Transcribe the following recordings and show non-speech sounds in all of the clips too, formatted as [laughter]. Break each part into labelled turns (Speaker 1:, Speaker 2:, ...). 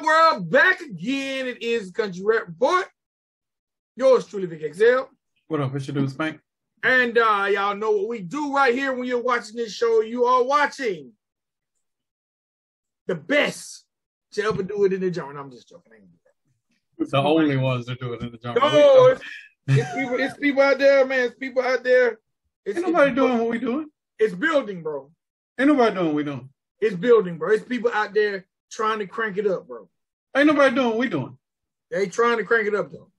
Speaker 1: up, world? Back again. It is Country Rap Report. Yours truly, Vic Excel.
Speaker 2: What up? What you do, Spank?
Speaker 1: And uh, y'all know what we do right here when you're watching this show. You are watching the best to ever do it in the genre. I'm just joking. I ain't do that.
Speaker 2: The only ones that do it in the jungle.
Speaker 1: No, it's, it's people. It's people out there, man. It's people out there. It's,
Speaker 2: Ain't nobody
Speaker 1: it's,
Speaker 2: doing what we doing.
Speaker 1: It's building, bro.
Speaker 2: Ain't nobody doing what we doing.
Speaker 1: It's building, bro. It's people out there trying to crank it up, bro.
Speaker 2: Ain't nobody doing what we doing.
Speaker 1: They trying to crank it up though.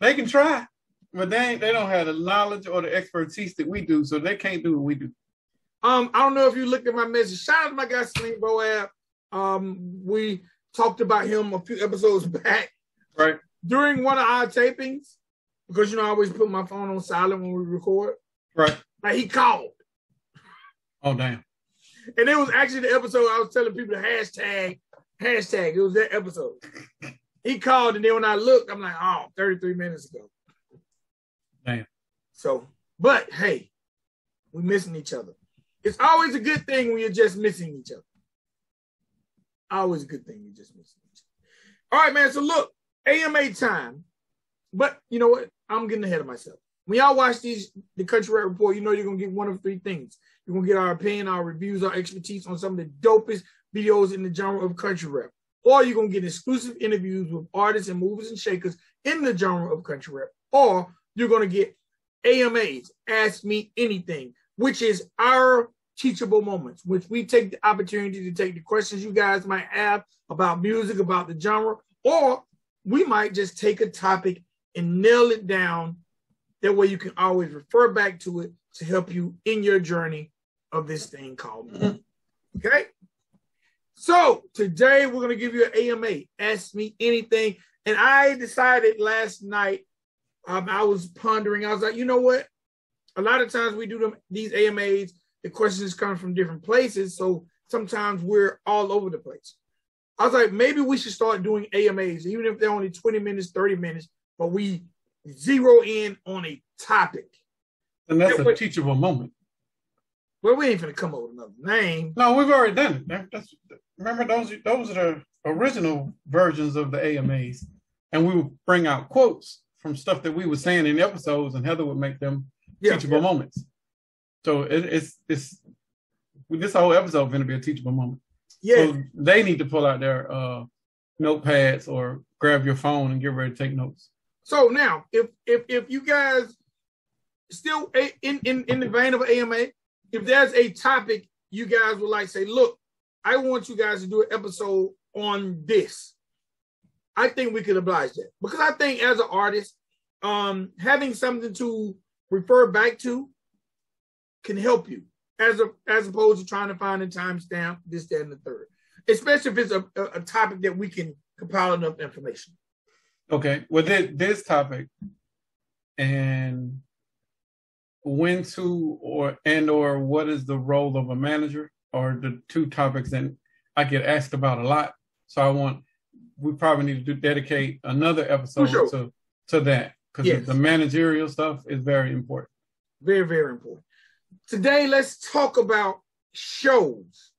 Speaker 2: They can try, but they ain't, they don't have the knowledge or the expertise that we do, so they can't do what we do.
Speaker 1: Um, I don't know if you looked at my message. Shout out to my guy Sling Boab. Um, we talked about him a few episodes [laughs] back
Speaker 2: Right.
Speaker 1: during one of our tapings because you know I always put my phone on silent when we record.
Speaker 2: Right.
Speaker 1: Like he called,
Speaker 2: Oh damn.
Speaker 1: and it was actually the episode I was telling people to hashtag hashtag. It was that episode. He called, and then when I looked, I'm like, oh, 33 minutes ago.
Speaker 2: Damn.
Speaker 1: So, but hey, we're missing each other. It's always a good thing when you're just missing each other. Always a good thing you're just missing each other. All right, man. So look, AMA time. But you know what? I'm getting ahead of myself. When y'all watch these the country rap report, you know you're gonna get one of three things. You're gonna get our opinion, our reviews, our expertise on some of the dopest videos in the genre of country rap. Or you're gonna get exclusive interviews with artists and movers and shakers in the genre of country rap. Or you're gonna get AMAs, Ask Me Anything, which is our teachable moments, which we take the opportunity to take the questions you guys might have about music, about the genre, or we might just take a topic and nail it down. That way you can always refer back to it to help you in your journey of this thing called music. Okay. So today we're gonna give you an AMA. Ask me anything. And I decided last night, um, I was pondering, I was like, you know what? A lot of times we do them these AMAs, the questions come from different places. So sometimes we're all over the place. I was like, maybe we should start doing AMAs, even if they're only 20 minutes, 30 minutes, but we zero in on a topic.
Speaker 2: And that's
Speaker 1: Yeah,
Speaker 2: a teachable moment.
Speaker 1: Well, we ain't gonna come up with another name.
Speaker 2: No, we've already done it. That- That's, remember those those are the original versions of the AMAs, and we would bring out quotes from stuff that we were saying in episodes, and Heather would make them
Speaker 1: Yeah,
Speaker 2: teachable moments. So it, it's it's this whole episode going to be a teachable moment.
Speaker 1: yeah.
Speaker 2: So they need to pull out their uh, notepads or grab your phone and get ready to take notes.
Speaker 1: So now, if if if you guys still in in in the vein of AMA, if there's a topic you guys would like say, look, I want you guys to do an episode on this. I think we could oblige that because I think as an artist, um, having something to refer back to can help you as a as opposed to trying to find a timestamp, this, that, and the third. Especially if it's a, a, topic that we can compile enough information.
Speaker 2: Okay, well, this, this topic and when to or and or what is the role of a manager are the two topics that I get asked about a lot. So I want we probably need to do, dedicate another episode
Speaker 1: sure.
Speaker 2: to to that because
Speaker 1: Yes.
Speaker 2: the managerial stuff is very important.
Speaker 1: Very, very important. Today, let's talk about shows.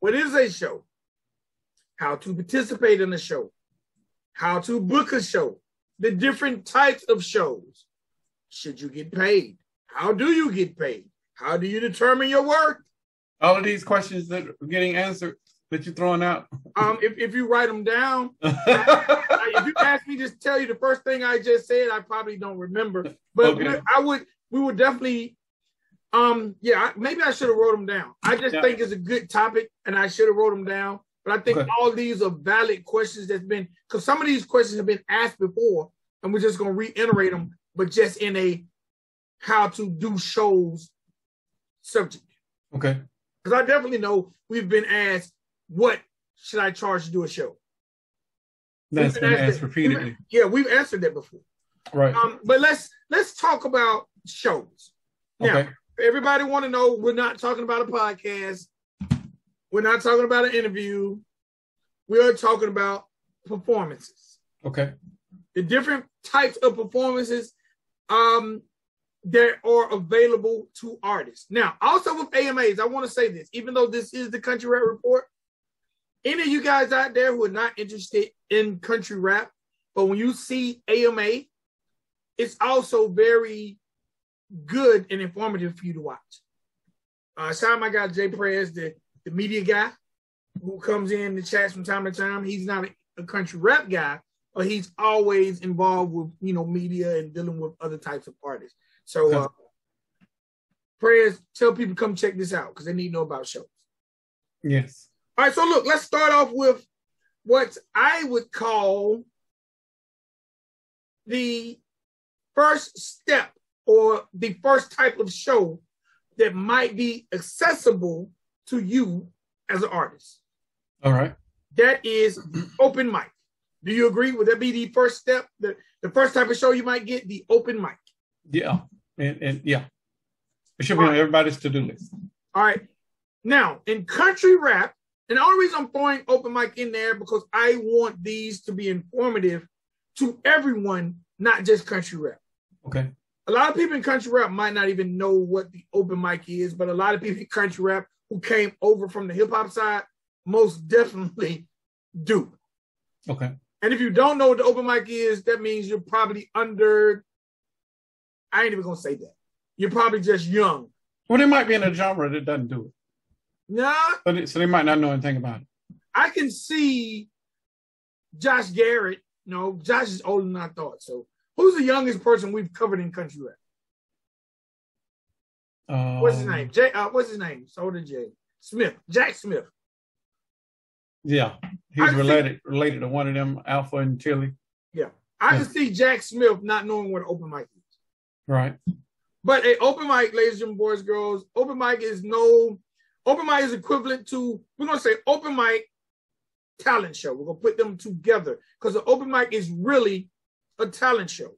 Speaker 1: What is a show? How to participate in a show, how to book a show, the different types of shows. Should you get paid? How do you get paid? How do you determine your worth?
Speaker 2: All of these questions that are getting answered that you're throwing out.
Speaker 1: Um, if, if you write them down, [laughs] I- if you ask me just tell you the first thing I just said, I probably don't remember. But
Speaker 2: Okay.
Speaker 1: we- I would, we would definitely, um, yeah, I- maybe I should have wrote them down. I just
Speaker 2: Yeah.
Speaker 1: think it's a good topic, and I should have wrote them down. But I think
Speaker 2: Okay.
Speaker 1: all these are valid questions that's been because some of these questions have been asked before, and we're just gonna reiterate them, but just in a how to do shows subject.
Speaker 2: okay.
Speaker 1: Because I definitely know we've been asked, what should I charge to do a show?
Speaker 2: That's
Speaker 1: We've
Speaker 2: been
Speaker 1: asked
Speaker 2: asked repeatedly.
Speaker 1: Yeah, we've answered that before.
Speaker 2: Right.
Speaker 1: Um, but let's let's talk about shows. Now,
Speaker 2: Okay.
Speaker 1: everybody want to know we're not talking about a podcast. We're not talking about an interview. We are talking about performances.
Speaker 2: Okay.
Speaker 1: The different types of performances um that are available to artists. Now, also with AMAs, I want to say this, even though this is the country rap report, any of you guys out there who are not interested in country rap, but when you see AMA, it's also very good and informative for you to watch. Uh, shout out my guy Jay Prez, the, the media guy who comes in the chats from time to time. He's not a, a country rap guy, but he's always involved with you know media and dealing with other types of artists. So uh, prayers, tell people come check this out because they need to know about shows.
Speaker 2: Yes.
Speaker 1: All right, so look, let's start off with what I would call the first step or the first type of show that might be accessible to you as an artist.
Speaker 2: All right.
Speaker 1: That is open mic. Do you agree? Would that be the first step? The, the first type of show you might get, the open mic.
Speaker 2: Yeah. And, and yeah. It should be on everybody's to-do list.
Speaker 1: All right. Now, in country rap, and the only reason I'm throwing open mic in there because I want these to be informative to everyone, not just country rap.
Speaker 2: Okay.
Speaker 1: A lot of people in country rap might not even know what the open mic is, but a lot of people in country rap who came over from the hip hop side most definitely do.
Speaker 2: Okay.
Speaker 1: And if you don't know what the open mic is, that means you're probably under. I ain't even gonna say that. You're probably just young.
Speaker 2: Well, they might be in a genre that doesn't do it.
Speaker 1: Nah.
Speaker 2: So they, so they might not know anything about it.
Speaker 1: I can see Josh Garrett. No, Josh is older than I thought. So who's the youngest person we've covered in country rap?
Speaker 2: Um,
Speaker 1: What's his name? Jay. Uh, what's his name? Soda J. Smith. Jack Smith.
Speaker 2: Yeah, he's
Speaker 1: see.
Speaker 2: related related to one of them, Alpha and Chili.
Speaker 1: Yeah. I
Speaker 2: Yeah.
Speaker 1: can see Jack Smith not knowing what open mic is.
Speaker 2: Right.
Speaker 1: But a open mic, ladies and boys, girls, open mic is no open mic is equivalent to we're gonna say open mic talent show. We're gonna put them together because the open mic is really a talent show.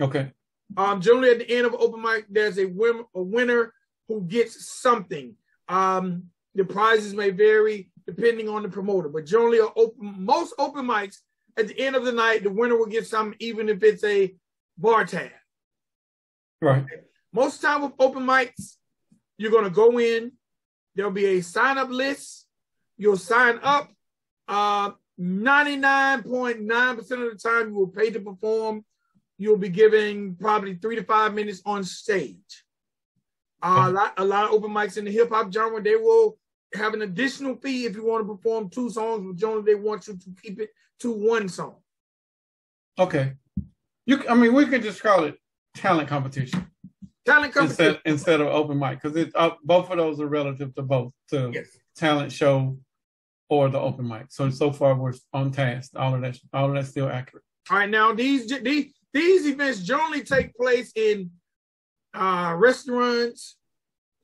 Speaker 2: Okay.
Speaker 1: Um, generally at the end of open mic, there's a win a winner who gets something. Um, the prizes may vary depending on the promoter, but generally a open most open mics at the end of the night, the winner will get something, even if it's a bar tab.
Speaker 2: Right.
Speaker 1: Most time with open mics, you're gonna go in. There'll be a sign up list. You'll sign up. Uh, 99.9% of the time, you will pay to perform. You'll be given probably three to five minutes on stage. Uh, a lot, a lot of open mics in the hip hop genre, they will have an additional fee if you want to perform two songs. But generally, they want you to keep it to one song.
Speaker 2: Okay. You. I mean, we could just call it talent competition
Speaker 1: Talent competition.
Speaker 2: instead instead of open mic because it uh, both of those are relative to both to
Speaker 1: Yes.
Speaker 2: talent show or the open mic. So so far we're on task. All of that. All of that's still accurate.
Speaker 1: All right, now these these these events generally take place in uh, restaurants,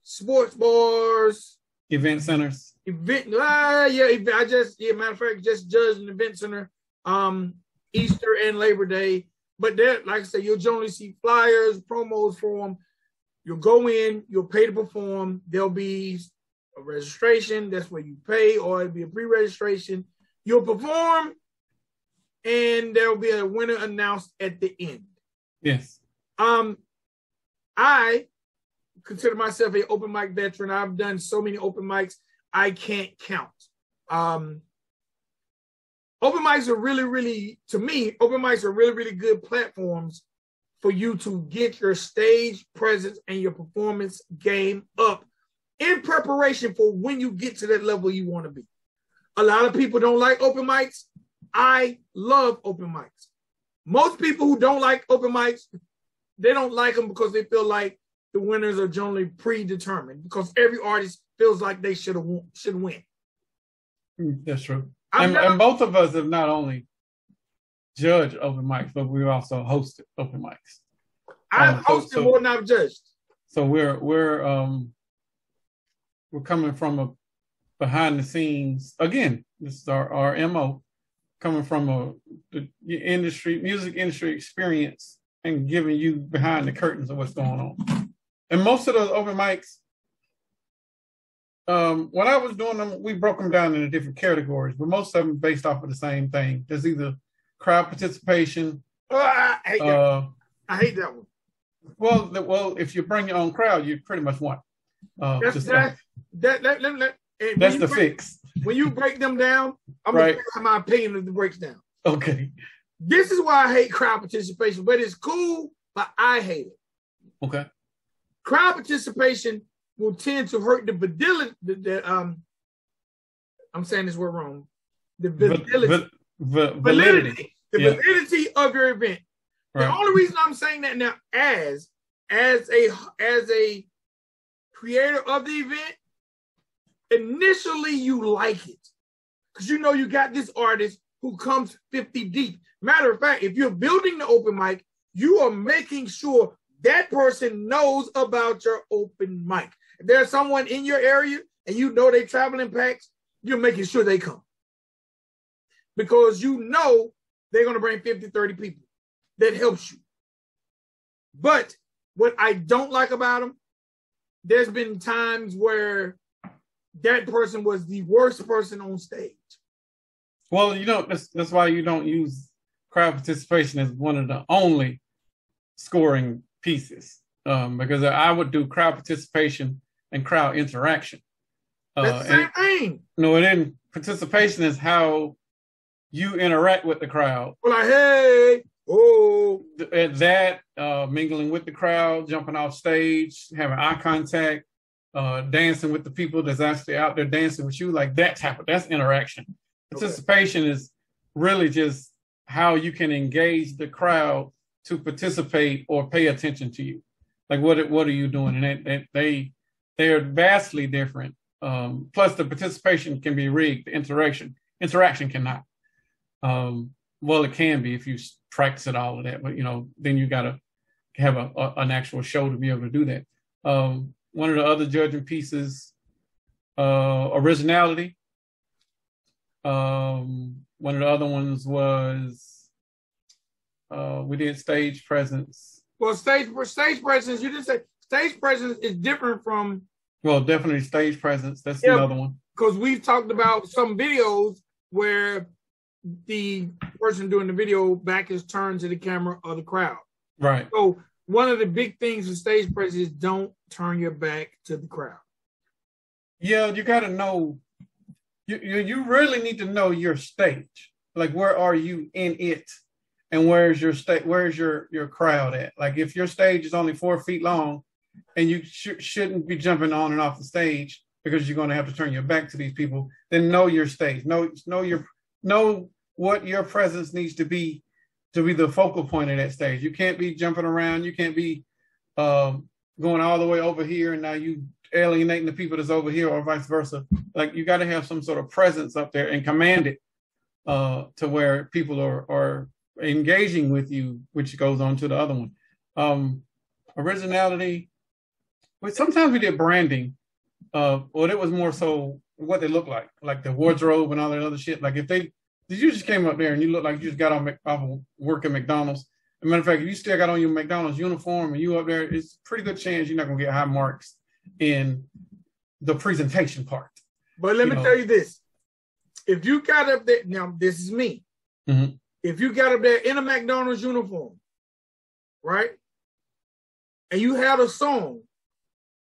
Speaker 1: sports bars,
Speaker 2: Event centers.
Speaker 1: event. Ah, yeah, I just yeah. Matter of fact, just judged an event center, um, Easter and Labor Day. But there, like I said, you'll generally see flyers, promos for them. You'll go in, you'll pay to perform. There'll be a registration. That's where you pay, or it'll be a pre-registration. You'll perform, and there'll be a winner announced at the end.
Speaker 2: Yes.
Speaker 1: Um, I consider myself a open mic veteran. I've done so many open mics I can't count. Um, open mics are really, really, to me, open mics are really, really good platforms for you to get your stage presence and your performance game up in preparation for when you get to that level you want to be. A lot of people don't like open mics. I love open mics. Most people who don't like open mics, they don't like them because they feel like the winners are generally predetermined because every artist feels like they should should win.
Speaker 2: Mm, That's true. And,
Speaker 1: never-
Speaker 2: and both of us have not only judged open mics, but we've also hosted open mics.
Speaker 1: I've
Speaker 2: um,
Speaker 1: hosted
Speaker 2: so-
Speaker 1: more than I've judged.
Speaker 2: So we're we're um we're coming from a behind the scenes again. This is our our mo coming from a the industry music industry experience and giving you behind the curtains of what's going on. And most of those open mics, um, when I was doing them, we broke them down into different categories, but most of them based off of the same thing. There's either crowd participation,
Speaker 1: Oh, I, hate that.
Speaker 2: uh,
Speaker 1: I hate that one.
Speaker 2: well, the, well, if you bring your own crowd, you pretty much won. Uh,
Speaker 1: That's that, that,
Speaker 2: the
Speaker 1: break,
Speaker 2: fix.
Speaker 1: when you break them down, I'm
Speaker 2: Right.
Speaker 1: gonna my opinion of the breaks down.
Speaker 2: Okay.
Speaker 1: This is why I hate crowd participation, but it's cool, but I hate it.
Speaker 2: Okay.
Speaker 1: Crowd participation will tend to hurt the validity. The, the, um, I'm saying this word wrong. The validity,
Speaker 2: va- va-
Speaker 1: validity,
Speaker 2: validity.
Speaker 1: the
Speaker 2: Yeah.
Speaker 1: validity of your event. The only reason I'm saying that now, as as a as a creator of the event, initially you like it because you know you got this artist who comes 50 deep. Matter of fact, if you're building the open mic, you are making sure that person knows about your open mic. If there's someone in your area and you know they travel in packs, you're making sure they come because you know they're going to bring 50, 30 people. That helps you. But what I don't like about them, there's been times where that person was the worst person on stage.
Speaker 2: Well, you know, that's that's why you don't use crowd participation as one of the only scoring pieces. Um, because I would do crowd participation and crowd interaction.
Speaker 1: That's
Speaker 2: Uh,
Speaker 1: the same thing.
Speaker 2: no, and then participation is how you interact with the crowd.
Speaker 1: We're like, hey, oh,
Speaker 2: At that, uh, mingling with the crowd, jumping off stage, having eye contact, uh, dancing with the people that's actually out there dancing with you, like that type of that's interaction. Participation is really just how you can engage the crowd to participate or pay attention to you. Like what what are you doing? And they, they they're vastly different. Um, plus, the participation can be rigged. The interaction interaction cannot. Um, well, it can be if you practice it all of that, but you know, then you got to have a, a an actual show to be able to do that. Um, one of the other judging pieces, uh, originality. Um, one of the other ones was uh, we did stage presence.
Speaker 1: well, stage stage presence. You didn't say stage presence is different from
Speaker 2: Well, definitely stage presence. That's
Speaker 1: Yeah.
Speaker 2: another one.
Speaker 1: because we've talked about some videos where the person doing the video back is turned to the camera or the crowd.
Speaker 2: Right.
Speaker 1: So one of the big things with stage presence is don't turn your back to the crowd.
Speaker 2: Yeah, you got to know. You, you you really need to know your stage. Like, where are you in it, and where's your state? Where's your your crowd at? Like, if your stage is only four feet long, and you sh- shouldn't be jumping on and off the stage because you're going to have to turn your back to these people, then know your stage. Know know your know what your presence needs to be to be the focal point of that stage. You can't be jumping around. You can't be um, going all the way over here, and now you alienating the people that's over here, or vice versa. Like you got to have some sort of presence up there and command it uh, to where people are are engaging with you, which goes on to the other one. Um, originality. But sometimes we did branding. Uh, well, it was more so what they look like, like the wardrobe and all that other shit. Like if they, if you just came up there and you look like you just got on off of work at McDonald's. As a matter of fact, if you still got on your McDonald's uniform and you up there, it's pretty good chance you're not gonna get high marks in the presentation part.
Speaker 1: But let
Speaker 2: You
Speaker 1: me
Speaker 2: know.
Speaker 1: tell you this: if you got up there, now this is me.
Speaker 2: Mhm.
Speaker 1: If you got up there in a McDonald's uniform, right, and you had a song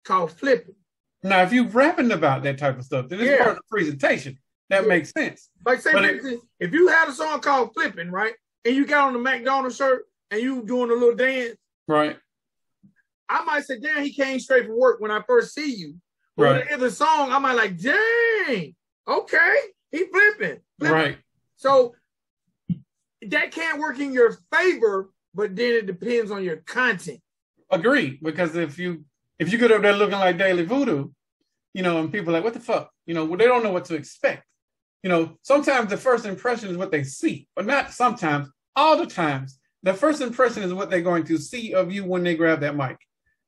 Speaker 1: called "Flipping,"
Speaker 2: Now, if you're rapping about that type of stuff, then it's
Speaker 1: Yeah.
Speaker 2: part of the presentation. That
Speaker 1: Yeah.
Speaker 2: makes sense.
Speaker 1: like say
Speaker 2: it-
Speaker 1: if you had a song called "Flipping," right, and you got on the McDonald's shirt and you doing a little dance,
Speaker 2: Right.
Speaker 1: I might say, "Damn, he came straight from work." When I first see you, but
Speaker 2: Right.
Speaker 1: hear the song, I might like, "Dang, okay, he flipping." flipping.
Speaker 2: Right.
Speaker 1: So that can't work in your favor, but then it depends on your content.
Speaker 2: Agree, Because if you if you get up there looking like Daily Voodoo, you know, and people like, what the fuck? You know, well, they don't know what to expect. You know, sometimes the first impression is what they see, but not sometimes, all the times. The first impression is what they're going to see of you when they grab that mic.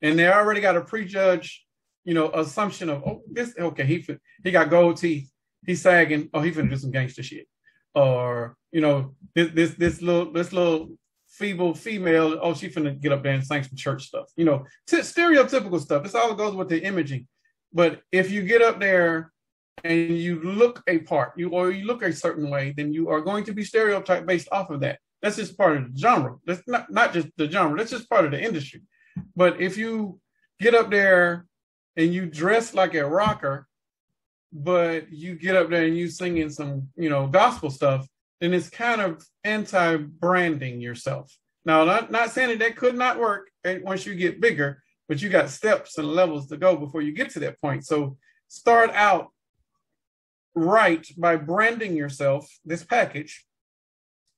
Speaker 2: And they already got a prejudged, you know, assumption of, oh, this okay, he he got gold teeth, he's sagging, oh, he's gonna do some gangster shit. Or, you know, this this this little this little feeble female, oh, she finna get up there and sing some church stuff. You know, t- stereotypical stuff. This all goes with the imaging. But if you get up there and you look a part, you or you look a certain way, then you are going to be stereotyped based off of that. That's just part of the genre. That's not not just the genre. That's just part of the industry. But if you get up there and you dress like a rocker, but you get up there and you singing some, you know, gospel stuff, then it's kind of anti-branding yourself. Now, not, not saying that that could not work once you get bigger, but you got steps and levels to go before you get to that point. So start out right by branding yourself this package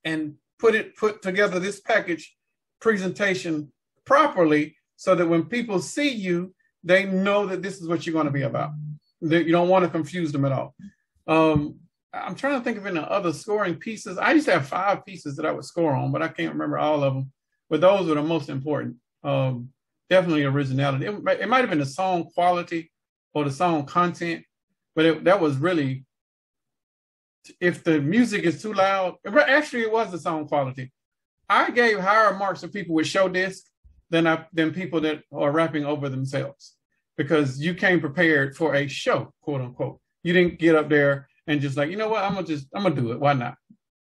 Speaker 2: and put it put together this package presentation properly so that when people see you they know that this is what you're going to be about that you don't want to confuse them at all um, i'm trying to think of any other scoring pieces i used to have five pieces that i would score on but i can't remember all of them but those were the most important um, definitely originality it, it might have been the song quality or the song content but it, that was really if the music is too loud, actually it was the song quality. I gave higher marks to people with show disc than I than people that are rapping over themselves because you came prepared for a show, quote unquote. You didn't get up there and just like, you know what, I'm gonna just I'm gonna do it. Why not?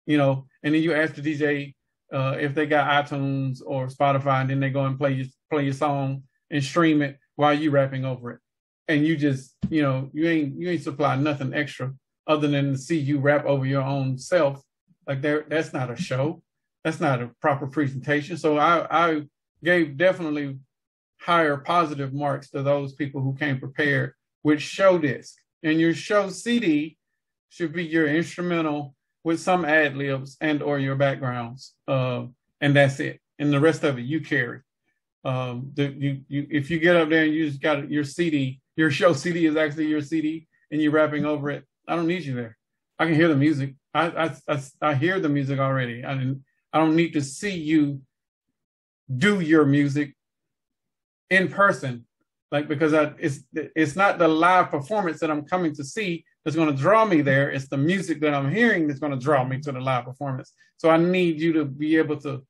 Speaker 2: You know, and then you ask the DJ uh, if they got iTunes or Spotify, and then they go and play your play your song and stream it while you rapping over it. And you just, you know, you ain't you ain't supply nothing extra other than to see you rap over your own self. Like there, that's not a show. That's not a proper presentation. So I, I gave definitely higher positive marks to those people who came prepared with show disc. And your show CD should be your instrumental with some ad libs and or your backgrounds. Uh, and that's it. And the rest of it you carry. Um, the, you, you, if you get up there and you just got your CD, your show CD is actually your CD and you're rapping over it, I don't need you there. I can hear the music. I I I, I hear the music already. I didn't, I don't need to see you do your music in person, like because I, it's it's not the live performance that I'm coming to see that's going to draw me there. It's the music that I'm hearing that's going to draw me to the live performance. So I need you to be able to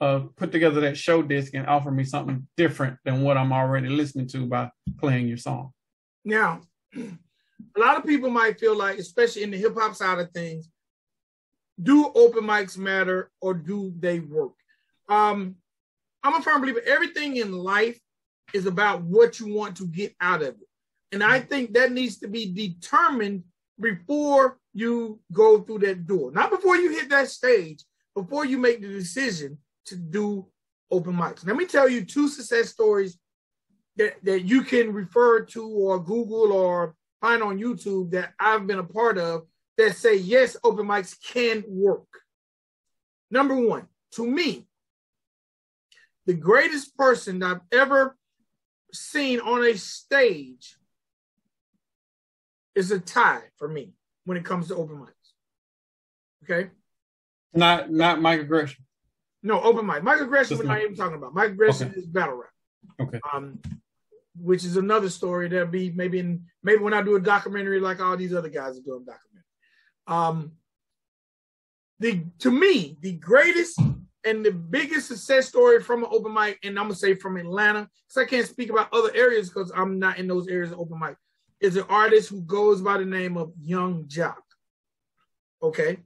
Speaker 2: uh, put together that show disc and offer me something different than what I'm already listening to by playing your song.
Speaker 1: Now, [clears throat] a lot of people might feel like, especially in the hip hop side of things, do open mics matter or do they work? Um, I'm a firm believer everything in life is about what you want to get out of it. And I think that needs to be determined before you go through that door. Not before you hit that stage, before you make the decision to do open mics. Let me tell you two success stories that, that you can refer to or Google or find on YouTube that I've been a part of that say, yes, open mics can work. Number one, to me, the greatest person I've ever seen on a stage is a tie for me when it comes to open mics. Okay?
Speaker 2: Not not Mike Aggression.
Speaker 1: No, open mic. Mike Aggression, we're not even talking about. Mike Aggression okay. is battle rap.
Speaker 2: Okay.
Speaker 1: Um, which is another story that'll be maybe in maybe when I do a documentary like all these other guys are doing documentary. Um, the to me the greatest and the biggest success story from an open mic, and I'm gonna say from Atlanta, because I can't speak about other areas because I'm not in those areas of open mic, is an artist who goes by the name of Yung Joc. Okay,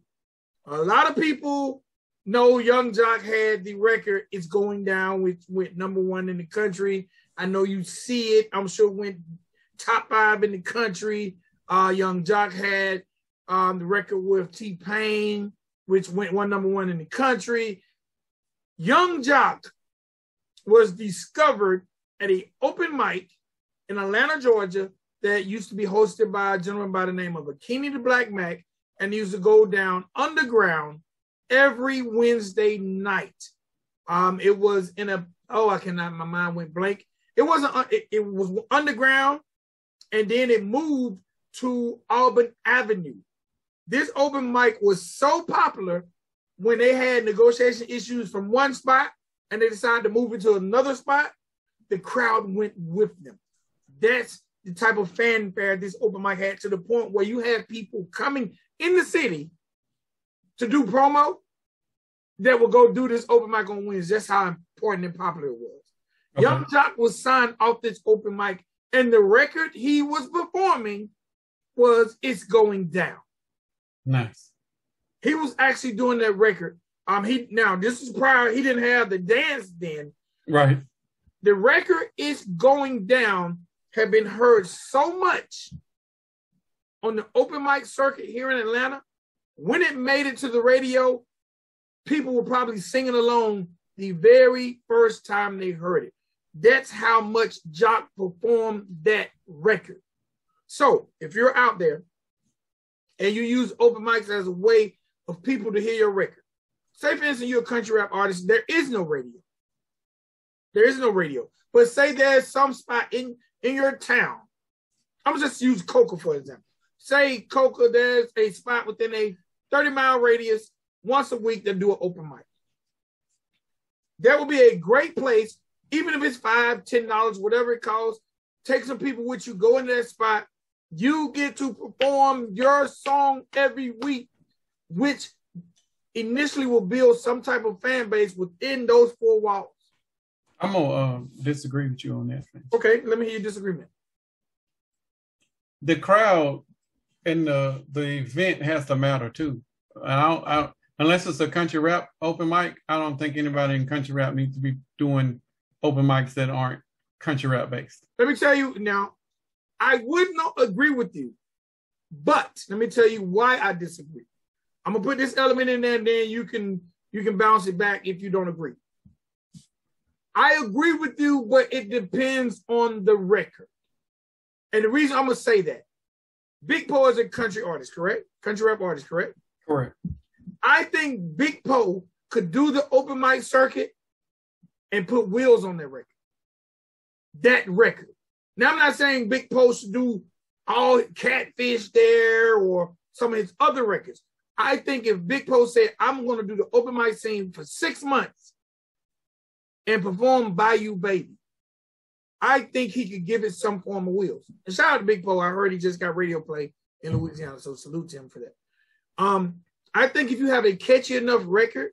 Speaker 1: a lot of people know Yung Joc had the record "It's Going Down," which went number one in the country. I know you see it. I'm sure went top five in the country. Uh, Yung Joc had um, the record with T Pain, which went one number one in the country. Yung Joc was discovered at an open mic in Atlanta, Georgia, that used to be hosted by a gentleman by the name of Akini the Black Mac, and used to go down underground every Wednesday night. Um, it was in a oh, I cannot, my mind went blank. It wasn't. It, it was underground, and then it moved to Auburn Avenue. This open mic was so popular when they had negotiation issues from one spot and they decided to move it to another spot. The crowd went with them. That's the type of fanfare this open mic had to the point where you have people coming in the city to do promo that will go do this open mic on Wednesday. That's how important and popular it was. Okay. Yung Joc was signed off this open mic, and the record he was performing was "It's Going Down."
Speaker 2: Nice.
Speaker 1: He was actually doing that record. Um, he now this is prior. He didn't have the dance then.
Speaker 2: Right.
Speaker 1: The record "It's Going Down" had been heard so much on the open mic circuit here in Atlanta, when it made it to the radio, people were probably singing along the very first time they heard it. That's how much Joc performed that record. So if you're out there and you use open mics as a way of people to hear your record, say for instance you're a country rap artist, there is no radio. There is no radio. But say there's some spot in, in your town. I'm just use Coca for example. Say Coca, there's a spot within a 30 mile radius once a week that do an open mic. That would be a great place, even if it's five, ten dollars, whatever it costs. Take some people with you, go in that spot. You get to perform your song every week, which initially will build some type of fan base within those four walls.
Speaker 2: I'm gonna uh, disagree with you on that. Thing.
Speaker 1: Okay, let me hear your disagreement.
Speaker 2: The crowd and the the event has to matter too. I don't, I, unless it's a country rap open mic, I don't think anybody in country rap needs to be doing open mics that aren't country rap based.
Speaker 1: Let me tell you now, I would not agree with you, but let me tell you why I disagree. I'm gonna put this element in there, and then you can you can bounce it back if you don't agree. I agree with you, but it depends on the record. And the reason I'm gonna say that, Big Poe is a country artist, correct? Country rap artist, correct?
Speaker 2: Correct.
Speaker 1: I think Big Poe could do the open mic circuit and put wheels on that record. That record. Now I'm not saying Big Poe should do all catfish there or some of his other records. I think if Big Poe said, I'm going to do the open mic scene for six months and perform Bayou Baby, I think he could give it some form of wheels. And shout out to Big Poe. I heard he just got radio play in Louisiana, so salute to him for that. Um, I think if you have a catchy enough record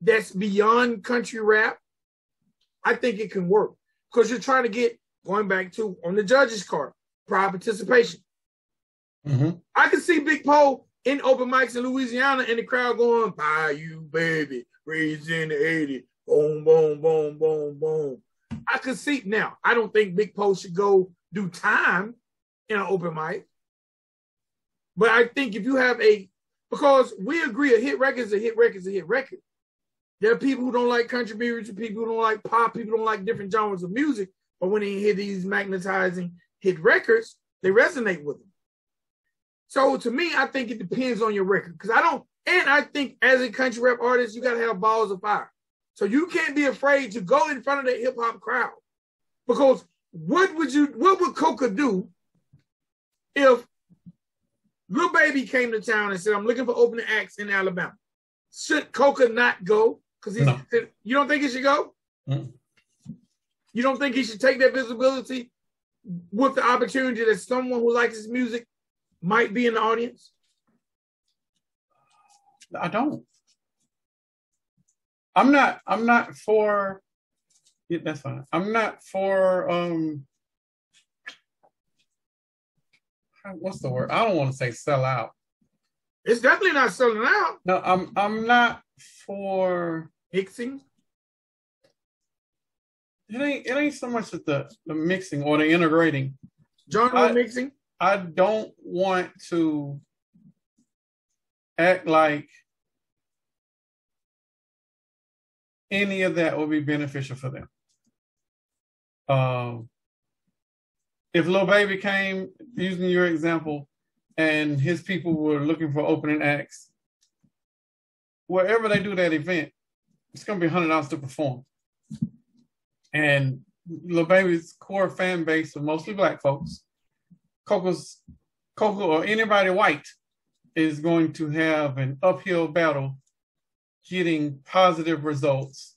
Speaker 1: that's beyond country rap, I think it can work because you're trying to get going back to on the judges card, pride participation.
Speaker 2: Mm-hmm.
Speaker 1: I can see Big Poe in open mics in Louisiana and the crowd going, Bayou baby, raised in the 80, boom, boom, boom, boom, boom. I could see now. I don't think Big Poe should go do time in an open mic. But I think if you have a because we agree a hit record is a hit record is a hit record. There are people who don't like country music, people who don't like pop, people who don't like different genres of music, but when they hear these magnetizing hit records, they resonate with them. So to me, I think it depends on your record. Because I don't, and I think as a country rap artist, you gotta have balls of fire. So you can't be afraid to go in front of the hip hop crowd. Because what would you what would Coca do if Lil Baby came to town and said, I'm looking for opening acts in Alabama? Should Coca not go? Because no. you don't think he should go?
Speaker 2: Mm.
Speaker 1: You don't think he should take that visibility with the opportunity that someone who likes his music might be in the audience?
Speaker 2: I don't. I'm not. I'm not for. Yeah, that's fine. I'm not for. um What's the word? I don't want to say sell out.
Speaker 1: It's definitely not selling out.
Speaker 2: No, I'm. I'm not for
Speaker 1: mixing.
Speaker 2: It ain't. It ain't so much as the the mixing or the integrating.
Speaker 1: Genre I, mixing.
Speaker 2: I don't want to act like any of that will be beneficial for them. Um, if Lil Baby came, using your example, and his people were looking for opening acts, wherever they do that event, it's going to be hundred dollars to perform. And Lil Baby's core fan base are mostly black folks, Coco's Coco or anybody white is going to have an uphill battle getting positive results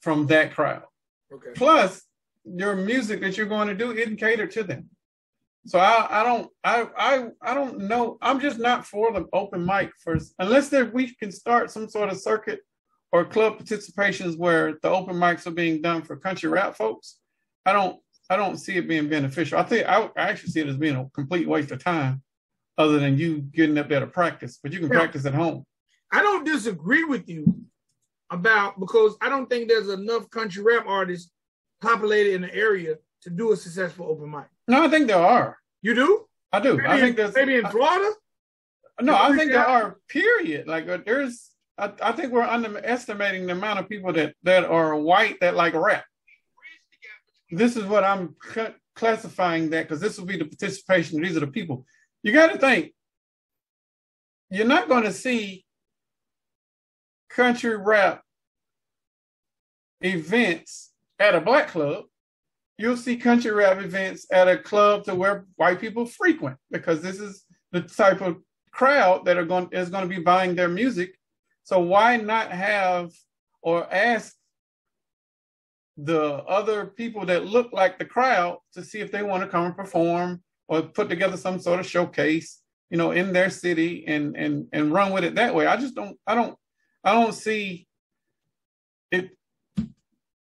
Speaker 2: from that crowd.
Speaker 1: Okay.
Speaker 2: Plus, your music that you're going to do isn't catered to them. So I, I don't I, I I don't know. I'm just not for the open mic first, unless there, we can start some sort of circuit or club participations where the open mics are being done for country rap folks. I don't I don't see it being beneficial. I think I, I actually see it as being a complete waste of time, other than you getting up there to practice. But you can yeah. practice at home.
Speaker 1: I don't disagree with you about because I don't think there's enough country rap artists populated in the area to do a successful open mic.
Speaker 2: No, I think there are.
Speaker 1: You do?
Speaker 2: I do.
Speaker 1: Maybe
Speaker 2: I think
Speaker 1: in,
Speaker 2: there's
Speaker 1: maybe in Florida.
Speaker 2: no. I think there are. Period. Like uh, there's. I, I think we're underestimating the amount of people that that are white that like rap. This is what I'm cl- classifying that because this will be the participation. These are the people. You got to think. You're not going to see country rap events at a black club. You'll see country rap events at a club to where white people frequent because this is the type of crowd that are going is going to be buying their music. So why not have or ask the other people that look like the crowd to see if they want to come and perform or put together some sort of showcase, you know, in their city and and and run with it that way. I just don't I don't I don't see it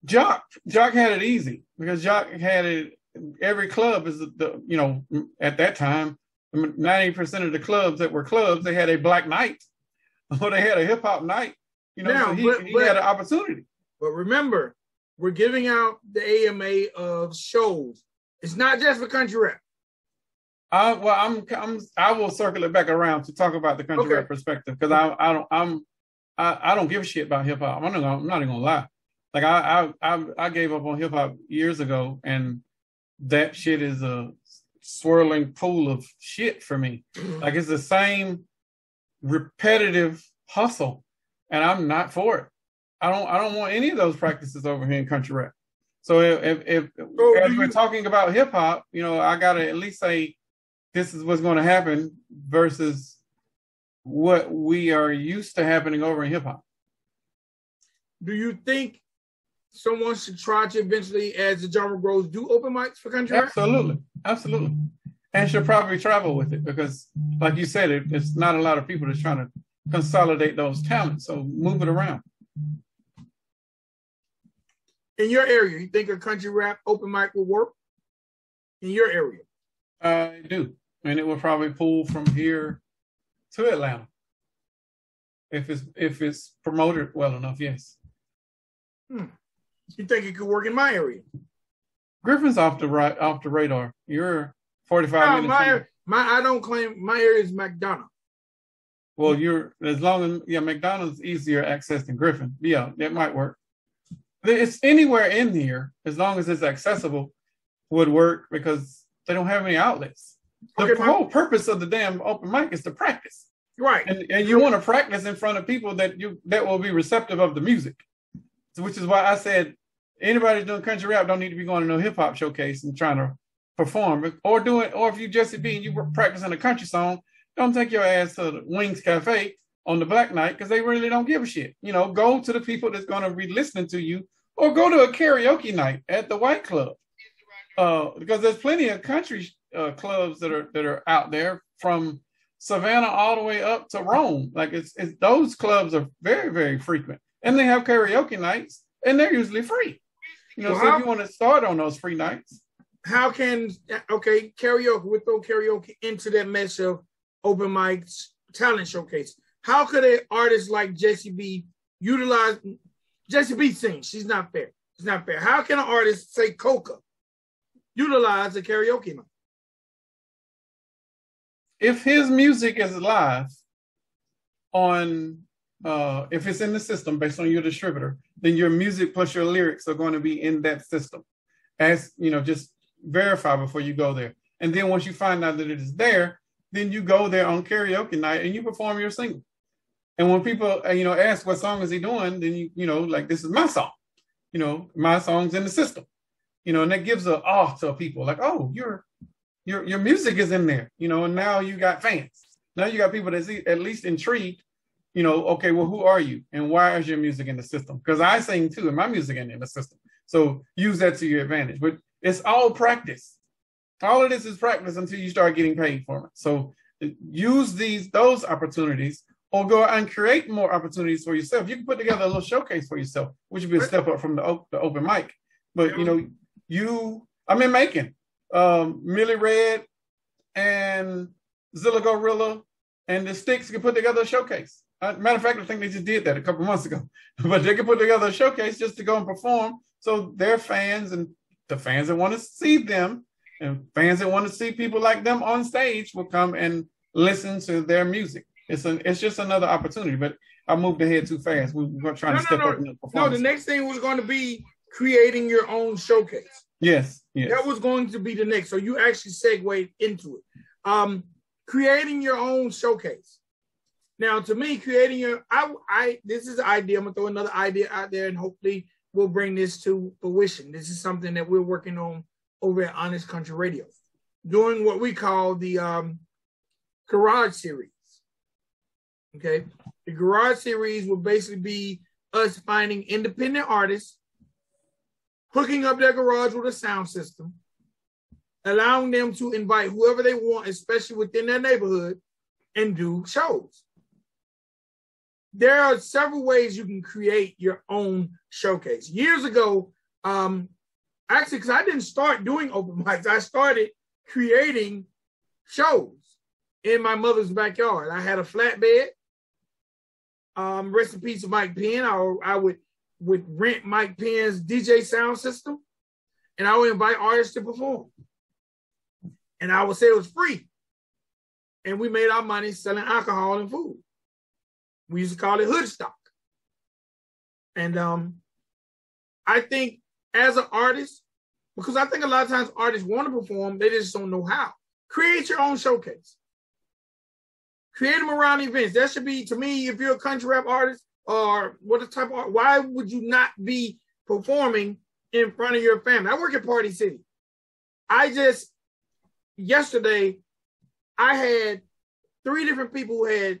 Speaker 2: Joc Joc had it easy because Joc had it every club is the, you know at that time 90% of the clubs that were clubs they had a black night [laughs] or they had a hip hop night you know
Speaker 1: Now,
Speaker 2: so he,
Speaker 1: but-
Speaker 2: he
Speaker 1: but-
Speaker 2: had an opportunity
Speaker 1: But remember, we're giving out the AMA of shows. It's not just for country rap.
Speaker 2: I well, I'm I'm I will circle it back around to talk about the country
Speaker 1: Okay.
Speaker 2: rap perspective because I I don't I'm I, I don't give a shit about hip hop. I'm not gonna, I'm not even gonna lie. Like I I I, I gave up on hip hop years ago, and that shit is a swirling pool of shit for me. Mm-hmm. Like it's the same repetitive hustle, and I'm not for it. I don't I don't want any of those practices over here in country rap. So if if, as we're talking about hip hop, you know, I gotta at least say this is what's going to happen versus what we are used to happening over in hip hop.
Speaker 1: Do you think someone should try to eventually, as the genre grows, do open mics for country rap?
Speaker 2: Absolutely, absolutely, and should probably travel with it because, like you said, it, it's not a lot of people that's trying to consolidate those talents. So move it around.
Speaker 1: In your area, you think a country rap open mic will work? In your area?
Speaker 2: I do, and it will probably pull from here to Atlanta if it's if it's promoted well enough. Yes, hmm.
Speaker 1: You think it could work in my area?
Speaker 2: Griffin's off the right off the radar. You're 45
Speaker 1: No,
Speaker 2: minutes.
Speaker 1: my, my, I don't claim my area is McDonough.
Speaker 2: Well, you're as long as yeah, McDonough's easier access than Griffin. Yeah, that might work. It's anywhere in here as long as it's accessible would work because they don't have any outlets. The
Speaker 1: Okay, my-
Speaker 2: whole purpose of the damn open mic is to practice,
Speaker 1: Right.
Speaker 2: and and you want to practice in front of people that you that will be receptive of the music. So, which is why I said anybody doing country rap don't need to be going to no hip hop showcase and trying to perform, or doing, or if you Jesse B and you were practicing a country song, don't take your ass to the Wings Cafe on the Black Night because they really don't give a shit. You know, go to the people that's going to be listening to you, or go to a karaoke night at the White Club, uh, because there's plenty of country uh, clubs that are that are out there from Savannah all the way up to Rome. Like it's, it's those clubs are very very frequent, and they have karaoke nights, and they're usually free. You know,
Speaker 1: Well,
Speaker 2: so
Speaker 1: how-
Speaker 2: if you want to start on those free nights,
Speaker 1: How can okay karaoke? We throw karaoke into that mess of open mics, talent showcase. How could an artist like Jesse B utilize Jesse B sings? She's not fair. It's not fair. How can an artist say Coca utilize a karaoke night?
Speaker 2: If his music is live on uh if it's in the system based on your distributor then your music plus your lyrics are going to be in that system. As you know just verify before you go there. And then once you find out that it is there then you go there on karaoke night and you perform your single. And when people uh, you know ask what song is he doing then you you know like this is my song. You know my song's in the system. You know and that gives a awe to people. Like oh you're your your music is in there, you know, and now you got fans. Now you got people that's at least intrigued, you know, okay, well, who are you and why is your music in the system? Because I sing too, and my music ain't in the system. So use that to your advantage. But it's all practice. All of this is practice until you start getting paid for it. So uh, use these those opportunities or go out and create more opportunities for yourself. You can put together a little showcase for yourself, which would be a step up from the, op- the open mic. But you know, you I'm in Macon um, Millie Red and Zilla Gorilla and the Sticks can put together a showcase. Uh, matter of fact, I think they just did that a couple months ago. [laughs] but they can put together a showcase just to go and perform, so their fans and the fans that want to see them and fans that want to see people like them on stage will come and listen to their music. It's an it's just another opportunity. But I moved ahead too fast. We were trying
Speaker 1: No,
Speaker 2: to step
Speaker 1: no,
Speaker 2: up in the
Speaker 1: No, the next thing was going to be creating your own showcase.
Speaker 2: yes, yes.
Speaker 1: That was going to be the next. So you actually segued into it. Um, creating your own showcase. Now, to me, creating your I I this is an idea. I'm gonna throw another idea out there, and hopefully we'll bring this to fruition. This is something that we're working on over at Honest Country Radio, doing what we call the um, Garage Series. Okay, the Garage Series will basically be us finding independent artists, hooking up their garage with a sound system, allowing them to invite whoever they want, especially within their neighborhood, and do shows. There are several ways you can create your own showcase. Years ago, um, actually, because I didn't start doing open [laughs] mics, I started creating shows in my mother's backyard. I had a flatbed. Um, rest in peace, Mike Penn. I, I would would rent Mike Penn's DJ sound system, and I would invite artists to perform. And I would say it was free. And we made our money selling alcohol and food. We used to call it hood stock. And um, I think as an artist, because I think a lot of times artists want to perform, they just don't know how. Create your own showcase. Create them around events. That should be, to me, if you're a country rap artist or what the type of why would you not be performing in front of your family? I work at Party City. I just, yesterday, I had three different people who had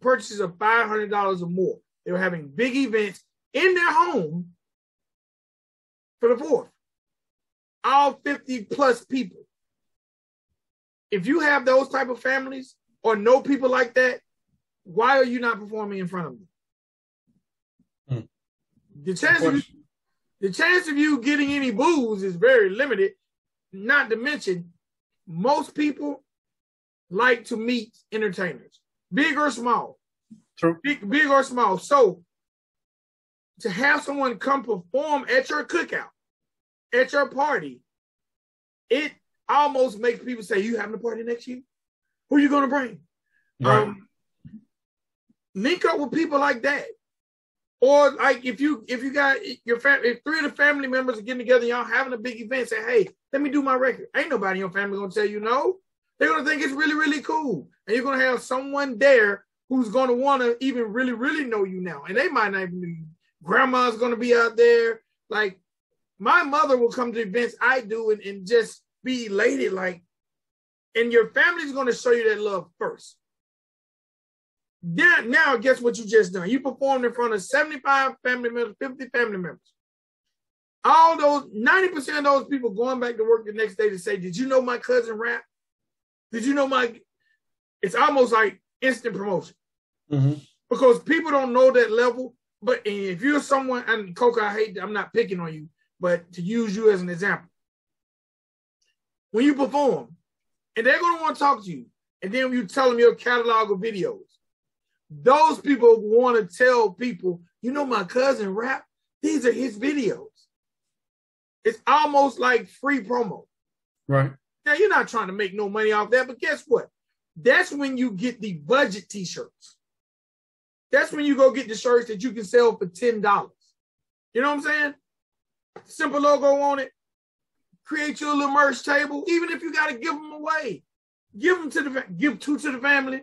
Speaker 1: purchases of $500 or more. They were having big events in their home for the fourth. All 50 plus people. If you have those type of families or know people like that, why are you not performing in front of them? The chance of you, the chance of you getting any booze is very limited. Not to mention, most people like to meet entertainers, big or small,
Speaker 2: True.
Speaker 1: big, big or small. So to have someone come perform at your cookout, at your party, it almost makes people say, "You having a party next year? Who are you gonna bring?"
Speaker 2: Right.
Speaker 1: Um, link up with people like that. Or like if you if you got your family, if three of the family members are getting together, y'all having a big event, say, hey, let me do my record. Ain't nobody in your family gonna tell you no. They're gonna think it's really, really cool. And you're gonna have someone there who's gonna wanna even really, really know you now. And they might not even know you. Grandma's gonna be out there. Like my mother will come to events I do and, and just be elated, like, and your family's gonna show you that love first. Then now, guess what you just done? You performed in front of 75 family members, 50 family members. All those 90% of those people going back to work the next day to say, Did you know my cousin rap? Did you know my it's almost like instant promotion
Speaker 2: Mhm.
Speaker 1: because people don't know that level. But if you're someone, and Coca, I hate, I'm not picking on you, but to use you as an example, when you perform, and they're going to want to talk to you, and then you tell them your catalog of videos, those people want to tell people, you know, my cousin rap, these are his videos. It's almost like free promo.
Speaker 2: Right.
Speaker 1: Now, you're not trying to make no money off that, but guess what? That's when you get the budget t shirts. That's when you go get the shirts that you can sell for $10. You know what I'm saying? Simple logo on it. Create your little merch table, even if you got to give them away. Give them to the give two to the family,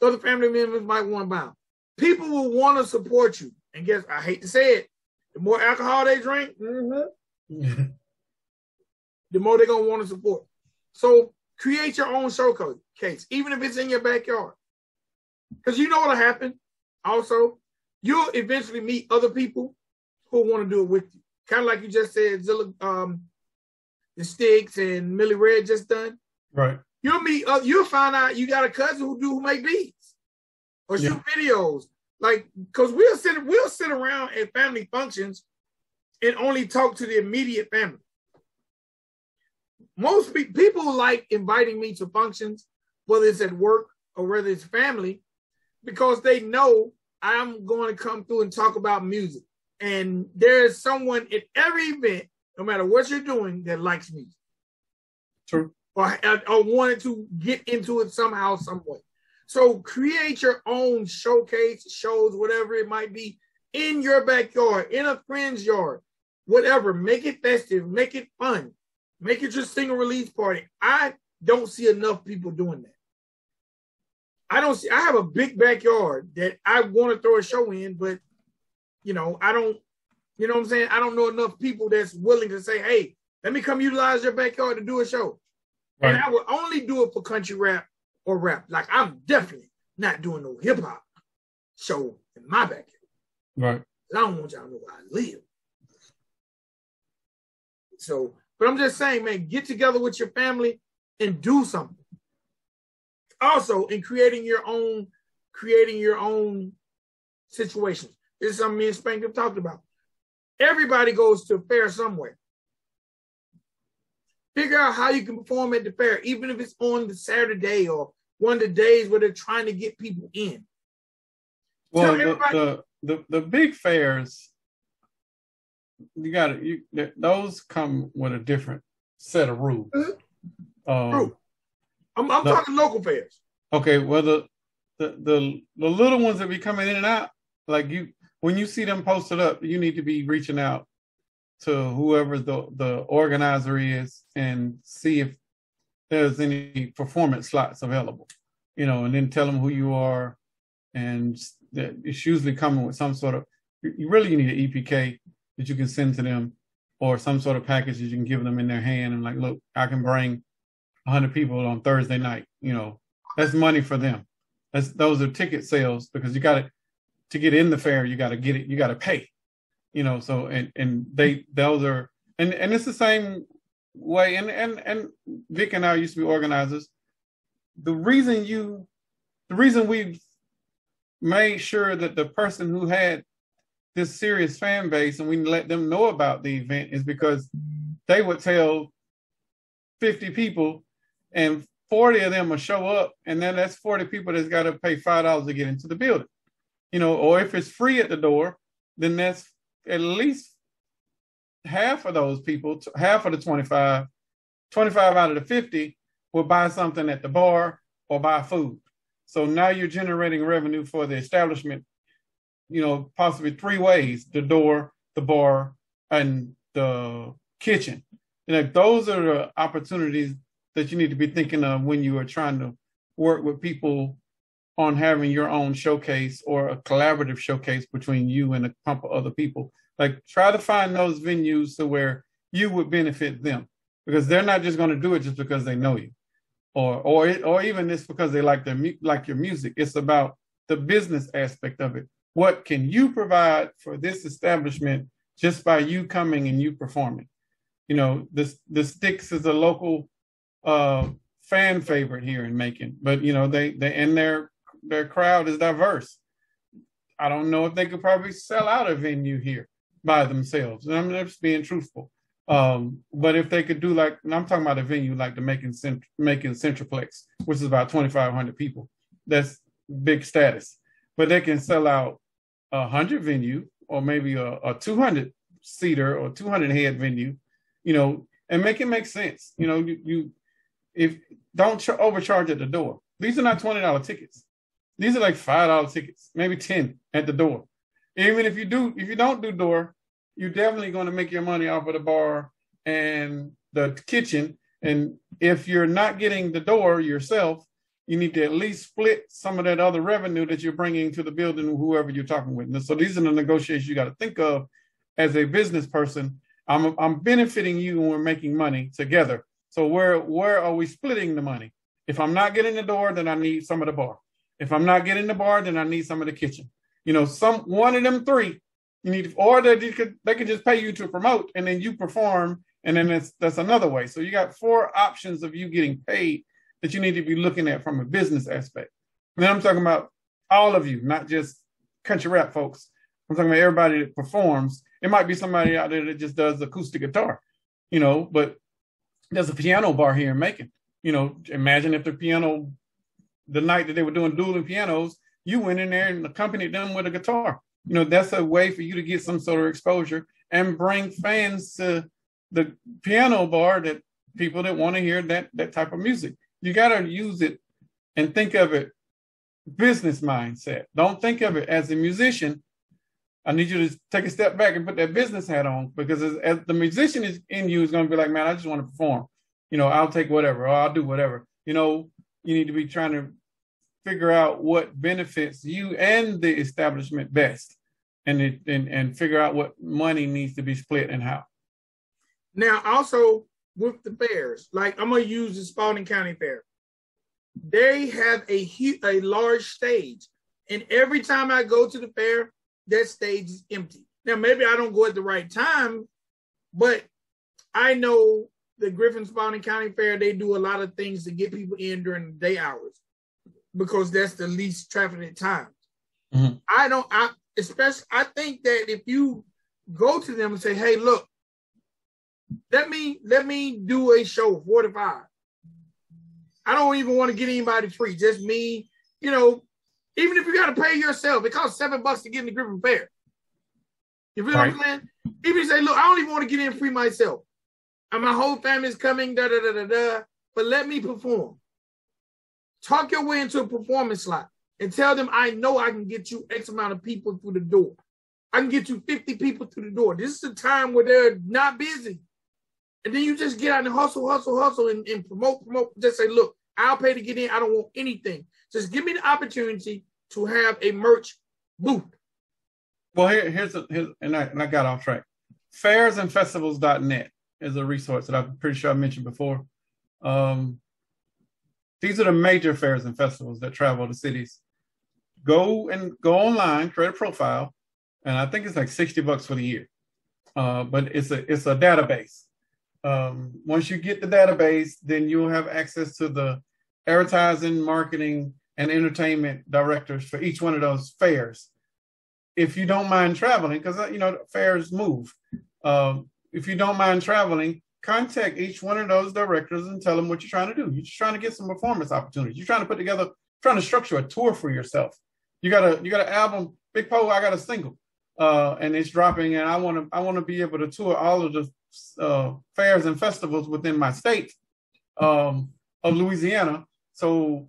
Speaker 1: so the family members might want to buy them. People will want to support you, and guess I hate to say it, the more alcohol they drink, mhm, [laughs] the more they're gonna want to support. So create your own showcase, even if it's in your backyard. Because you know what'll happen. Also, you'll eventually meet other people who want to do it with you. Kind of like you just said, Zilla, um, the Sticks and Millie Red just done.
Speaker 2: right.
Speaker 1: You'll meet, uh, you'll find out you got a cousin who do who make beats or shoot videos. Like, cause we'll sit, we'll sit around at family functions and only talk to the immediate family. Most pe- people like inviting me to functions, whether it's at work or whether it's family, because they know I'm going to come through and talk about music. And there is someone at every event, no matter what you're doing, that likes music.
Speaker 2: True.
Speaker 1: Or, or wanted to get into it somehow, some way. So create your own showcase, shows, whatever it might be, in your backyard, in a friend's yard, whatever. Make it festive, make it fun, make it your single release party. I don't see enough people doing that. I don't see. I have a big backyard that I want to throw a show in, but you know, I don't. You know what I'm saying? I don't know enough people that's willing to say, "Hey, let me come utilize your backyard to do a show." Right. And I would only do it for country rap or rap. Like I'm definitely not doing no hip hop show in my backyard.
Speaker 2: Right.
Speaker 1: I don't want y'all to know where I live. So, but I'm just saying, man, get together with your family and do something. Also, in creating your own, creating your own situations. This is something me and Spank have talked about. Everybody goes to a fair somewhere. Figure out how you can perform at the fair, even if it's on the Saturday or one of the days where they're trying to get people in.
Speaker 2: Well, the, the, the, the big fairs, you got to, you, those come with a different set of rules.
Speaker 1: Mm-hmm. Um, I'm, I'm the, talking local fairs.
Speaker 2: Okay, well the, the the the little ones that be coming in and out, like you when you see them posted up, you need to be reaching out to whoever the the organizer is and see if there's any performance slots available. You know, and then tell them who you are, and it's usually coming with some sort of. You really need an EPK that you can send to them, or some sort of package that you can give them in their hand, and like, look, I can bring 100 people on Thursday night. You know, that's money for them. That's those are ticket sales because you got to get in the fair. You got to get it. You got to pay. You know, so and and they those are and and it's the same way. And and and Vic and I used to be organizers. The reason you, the reason we made sure that the person who had this serious fan base and we let them know about the event is because they would tell 50 people and 40 of them will show up, and then that's 40 people that's got to pay $5 to get into the building. You know, or if it's free at the door, then that's at least half of those people, half of the 25, 25 out of the 50 will buy something at the bar or buy food. So now you're generating revenue for the establishment, you know, possibly three ways the door, the bar, and the kitchen. You know, those are the opportunities that you need to be thinking of when you are trying to work with people on having your own showcase or a collaborative showcase between you and a couple other people. Like try to find those venues to where you would benefit them because they're not just going to do it just because they know you or or or even it's because they like their like your music. It's about the business aspect of it. What can you provide for this establishment just by you coming and you performing? You know, this the Sticks is a local uh, fan favorite here in Macon, but you know they they and their their crowd is diverse. I don't know if they could probably sell out a venue here by themselves. I'm just being truthful. Um, but if they could do like, I'm talking about a venue like the Macon, Cent- Macon Centreplex, which is about 2,500 people, that's big status. But they can sell out a hundred venue or maybe a, a 200 seater or 200 head venue, you know, and make it make sense. You know, you, you if don't ch- overcharge at the door. These are not twenty dollar tickets. These are like five dollar tickets, maybe ten at the door. Even if you do, if you don't do door, you're definitely going to make your money off of the bar and the kitchen. And if you're not getting the door yourself, you need to at least split some of that other revenue that you're bringing to the building, whoever you're talking with. And so these are the negotiations you got to think of as a business person. I'm I'm benefiting you and we're making money together. So where where are we splitting the money? If I'm not getting the door, then I need some of the bar. If I'm not getting the bar, then I need some of the kitchen. You know, some one of them three you need, or they could they could just pay you to promote, and then you perform, and then that's that's another way. So you got four options of you getting paid that you need to be looking at from a business aspect. And I'm talking about all of you, not just country rap folks. I'm talking about everybody that performs. It might be somebody out there that just does acoustic guitar, you know, but there's a piano bar here in Macon. You know, imagine if the piano, the night that they were doing dueling pianos, you went in there and accompanied them with a guitar. You know, that's a way for you to get some sort of exposure and bring fans to the piano bar that people that want to hear that that type of music. You got to use it and think of it business mindset. Don't think of it as a musician. I need you to take a step back and put that business hat on because as, as the musician is in you is going to be like, man, I just want to perform. You know, I'll take whatever, or I'll do whatever. You know, you need to be trying to figure out what benefits you and the establishment best, and it, and and figure out what money needs to be split and how.
Speaker 1: Now, also with the fairs, like I'm gonna use the Spalding County Fair. They have a huge, a large stage, and every time I go to the fair, that stage is empty. Now, maybe I don't go at the right time, but I know the Griffin Spalding County Fair, they do a lot of things to get people in during the day hours because that's the least trafficked time. Mm-hmm. I don't, I especially, I think that if you go to them and say, hey, look, let me let me do a show four to five. I don't even want to get anybody free, just me, you know, even if you got to pay yourself, it costs seven bucks to get in the Griffin Fair. You feel right. what I'm saying? Even if you say, look, I don't even want to get in free myself. And my whole family's coming, da da da da da. But let me perform. Talk your way into a performance slot and tell them I know I can get you X amount of people through the door. I can get you 50 people through the door. This is a time where they're not busy. And then you just get out and hustle, hustle, hustle, and, and promote, promote. Just say, look, I'll pay to get in. I don't want anything. Just give me the opportunity to have a merch booth.
Speaker 2: Well, here, here's, a, here's and, I, and I got off track. Fairsandfestivals.net is a resource that I'm pretty sure I mentioned before. Um, these are the major fairs and festivals that travel to cities. Go and go online, create a profile, and I think it's like 60 bucks for the year. Uh, but it's a it's a database. Um, once you get the database, then you'll have access to the advertising, marketing, and entertainment directors for each one of those fairs. If you don't mind traveling, because uh, you know fairs move. Um, if you don't mind traveling, contact each one of those directors and tell them what you're trying to do. You're just trying to get some performance opportunities. You're trying to put together, trying to structure a tour for yourself. You got a you got an album, Big Poe. I got a single, uh, and it's dropping, and I want to I want to be able to tour all of the uh, fairs and festivals within my state um, of Louisiana. So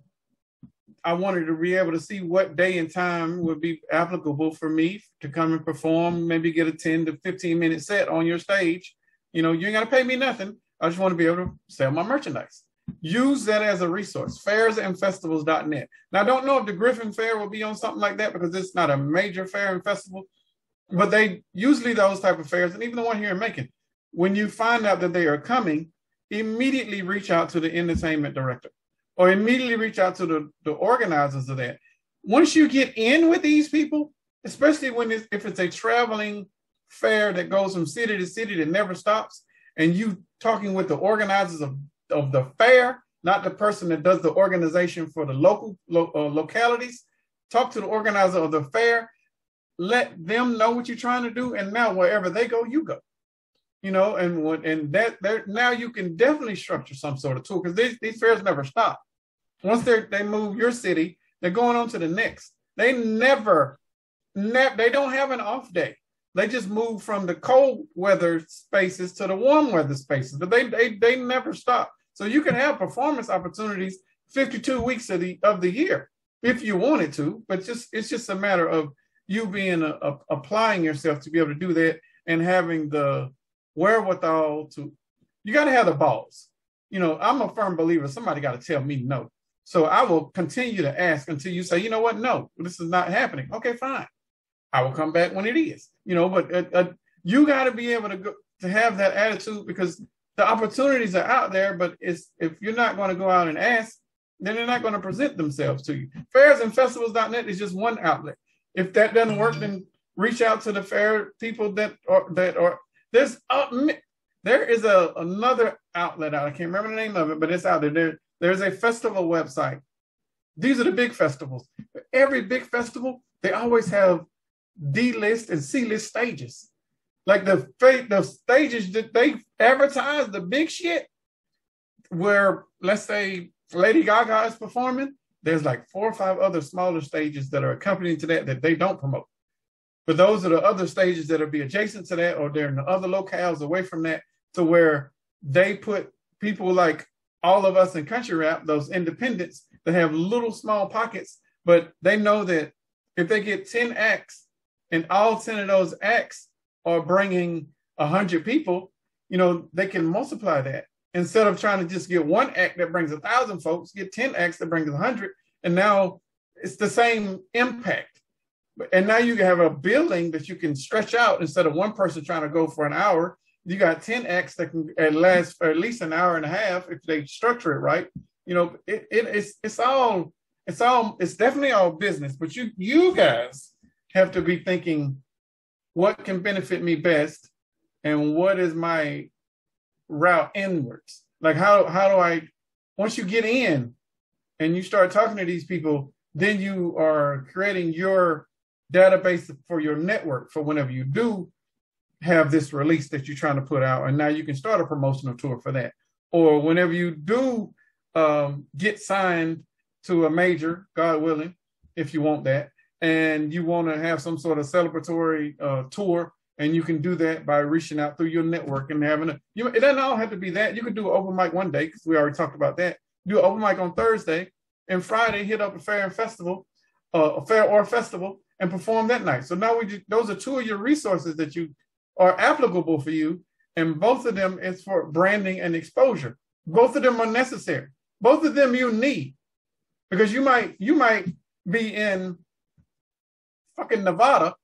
Speaker 2: I wanted to be able to see what day and time would be applicable for me to come and perform, maybe get a 10 to 15 minute set on your stage. You know, you ain't got to pay me nothing. I just want to be able to sell my merchandise. Use that as a resource, fairsandfestivals.net. Now, I don't know if the Griffin Fair will be on something like that because it's not a major fair and festival, but they usually those type of fairs, and even the one here in Macon, when you find out that they are coming, immediately reach out to the entertainment director or immediately reach out to the, the organizers of that. Once you get in with these people, especially when it's, if it's a traveling fair that goes from city to city that never stops, and you talking with the organizers of, of the fair, not the person that does the organization for the local lo, uh, localities, talk to the organizer of the fair, let them know what you're trying to do, and now wherever they go, you go you know, and and that there now you can definitely structure some sort of tool because these, these fairs never stop. Once they they move your city, they're going on to the next. They never, never they don't have an off day. They just move from the cold weather spaces to the warm weather spaces, but they they they never stop. So you can have performance opportunities 52 weeks of the of the year if you wanted to, but just it's just a matter of you being a, a, applying yourself to be able to do that and having the wherewithal to you got to have the balls. You know, I'm a firm believer. Somebody got to tell me no. So I will continue to ask until you say, you know what, no, this is not happening. Okay, fine. I will come back when it is. You know, but uh, uh, you got to be able to go, to have that attitude because the opportunities are out there. But it's if you're not going to go out and ask, then they're not going to present themselves to you. Fairs and festivals.net is just one outlet. If that doesn't work, then reach out to the fair people that are that are there's uh, there is a another outlet out. I can't remember the name of it, but it's out there. there. There's a festival website. These are the big festivals. Every big festival, they always have D list and C list stages. Like the the stages that they advertise the big shit, where let's say Lady Gaga is performing, there's like four or five other smaller stages that are accompanying to that that they don't promote. But those are the other stages that'll be adjacent to that, or they're in the other locales away from that, to where they put people like all of us in country rap, those independents that have little small pockets, but they know that if they get 10 acts and all 10 of those acts are bringing 100 people, you know, they can multiply that. Instead of trying to just get one act that brings a thousand folks, get 10 acts that brings a hundred, and now it's the same impact. And now you have a building that you can stretch out instead of one person trying to go for an hour you got 10 acts that can last for at least an hour and a half if they structure it right. You know, it, it, it's it's all it's all it's definitely all business, but you you guys have to be thinking what can benefit me best and what is my route inwards. Like how how do I once you get in and you start talking to these people, then you are creating your database for your network for whenever you do have this release that you're trying to put out, and now you can start a promotional tour for that. Or whenever you do um, get signed to a major, God willing, if you want that, and you want to have some sort of celebratory uh, tour, and you can do that by reaching out through your network and having a. You, it doesn't all have to be that. You can do an open mic one day because we already talked about that. Do an open mic on Thursday, and Friday hit up a fair and festival, uh, a fair or festival, and perform that night. So now we just, those are two of your resources that you are applicable for you, and both of them is for branding and exposure. Both of them are necessary. Both of them you need because you might you might be in fucking Nevada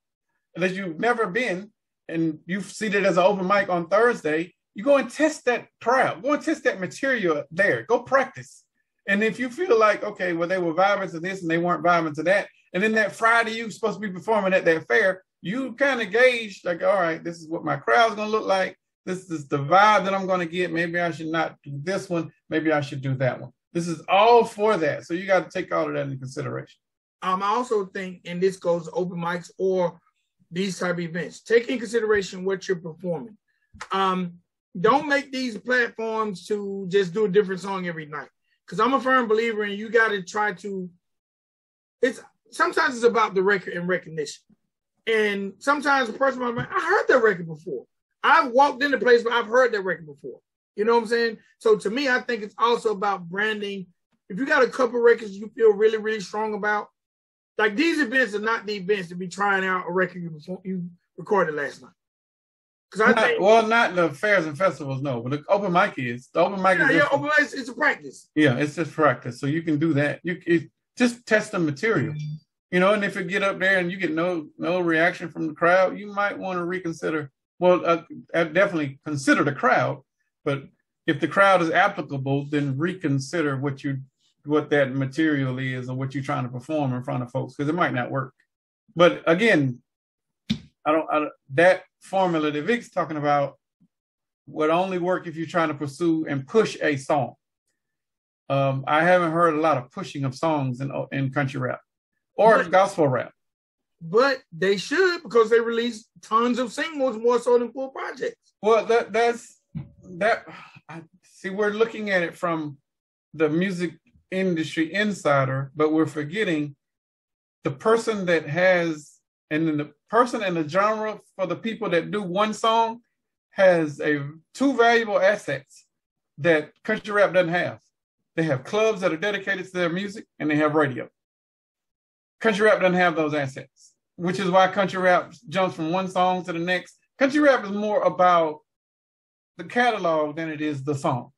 Speaker 2: that you've never been, and you see it as an open mic on Thursday. You go and test that crowd. Go and test that material there. Go practice. And if you feel like, okay, well, they were vibing to this and they weren't vibing to that, and then that Friday you're supposed to be performing at that fair, you kind of gauge like, all right, this is what my crowd's gonna look like. This is the vibe that I'm gonna get. Maybe I should not do this one. Maybe I should do that one. This is all for that. So you got to take all of that into consideration.
Speaker 1: Um, I also think, and this goes open mics or these type of events, take in consideration what you're performing. Um, don't make these platforms to just do a different song every night. Because I'm a firm believer in you got to try to. It's sometimes it's about the record and recognition. And sometimes a person might, I heard that record before. I've walked into place where I've heard that record before. You know what I'm saying? So to me, I think it's also about branding. If you got a couple records you feel really, really strong about, like these events are not the events to be trying out a record you, you recorded last night.
Speaker 2: Because I not, think, well, not the fairs and festivals, no, but the open mic is the open mic.
Speaker 1: Yeah, is yeah, open mic is, it's a practice.
Speaker 2: Yeah, it's just practice, so you can do that. You it, just test the material. You know, and if you get up there and you get no no reaction from the crowd, you might want to reconsider. Well, uh, uh, definitely consider the crowd, but if the crowd is applicable, then reconsider what you what that material is or what you're trying to perform in front of folks because it might not work. But again, I don't, I that formula that Vic's talking about would only work if you're trying to pursue and push a song. Um, I haven't heard a lot of pushing of songs in in country rap or but, gospel rap.
Speaker 1: But they should because they release tons of singles more so than full projects.
Speaker 2: Well, that that's that. I see. We're looking at it from the music industry insider, but we're forgetting the person that has and then the person in the genre for the people that do one song has a two valuable assets that country rap doesn't have. They have clubs that are dedicated to their music and they have radio. Country rap doesn't have those assets, which is why country rap jumps from one song to the next. Country rap is more about the catalog than it is the song,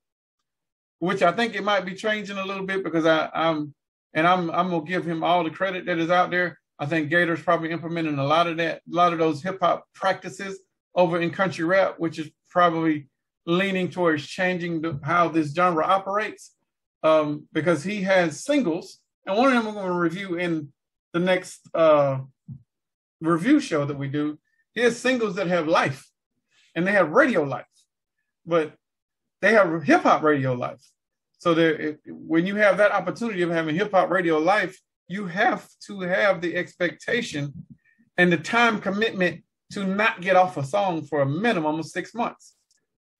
Speaker 2: which I think it might be changing a little bit because I, am and I'm I'm gonna give him all the credit that is out there. I think Gator's probably implementing a lot of that, a lot of those hip hop practices over in country rap, which is probably leaning towards changing the, how this genre operates. Um, because he has singles, and one of them we're going to review in the next uh, review show that we do, he has singles that have life and they have radio life, but they have hip hop radio life. So there, when you have that opportunity of having hip hop radio life, you have to have the expectation and the time commitment to not get off a song for a minimum of six months.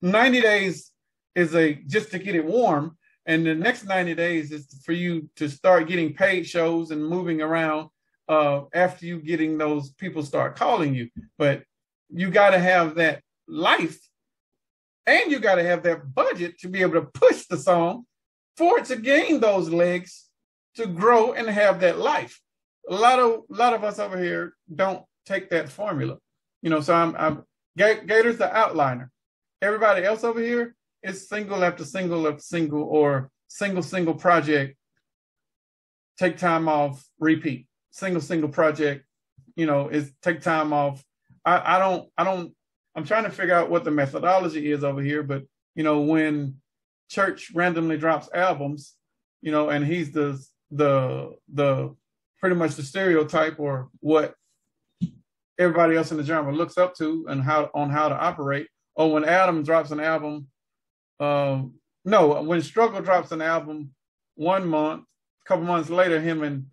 Speaker 2: 90 days is a just to get it warm and the next 90 days is for you to start getting paid shows and moving around uh, after you getting those people start calling you. But you got to have that life and you got to have that budget to be able to push the song for it to gain those legs to grow and have that life. A lot of a lot of us over here don't take that formula, you know. So I'm, I'm Gator's the outliner. Everybody else over here is single after single after single or single single project. Take time off, repeat. Single single project, you know, is take time off. I, I don't I don't I'm trying to figure out what the methodology is over here, but you know, when Church randomly drops albums, you know, and he's the the the pretty much the stereotype or what everybody else in the genre looks up to and how on how to operate. Or when Adam drops an album, um, no, when Struggle drops an album one month, a couple months later, him and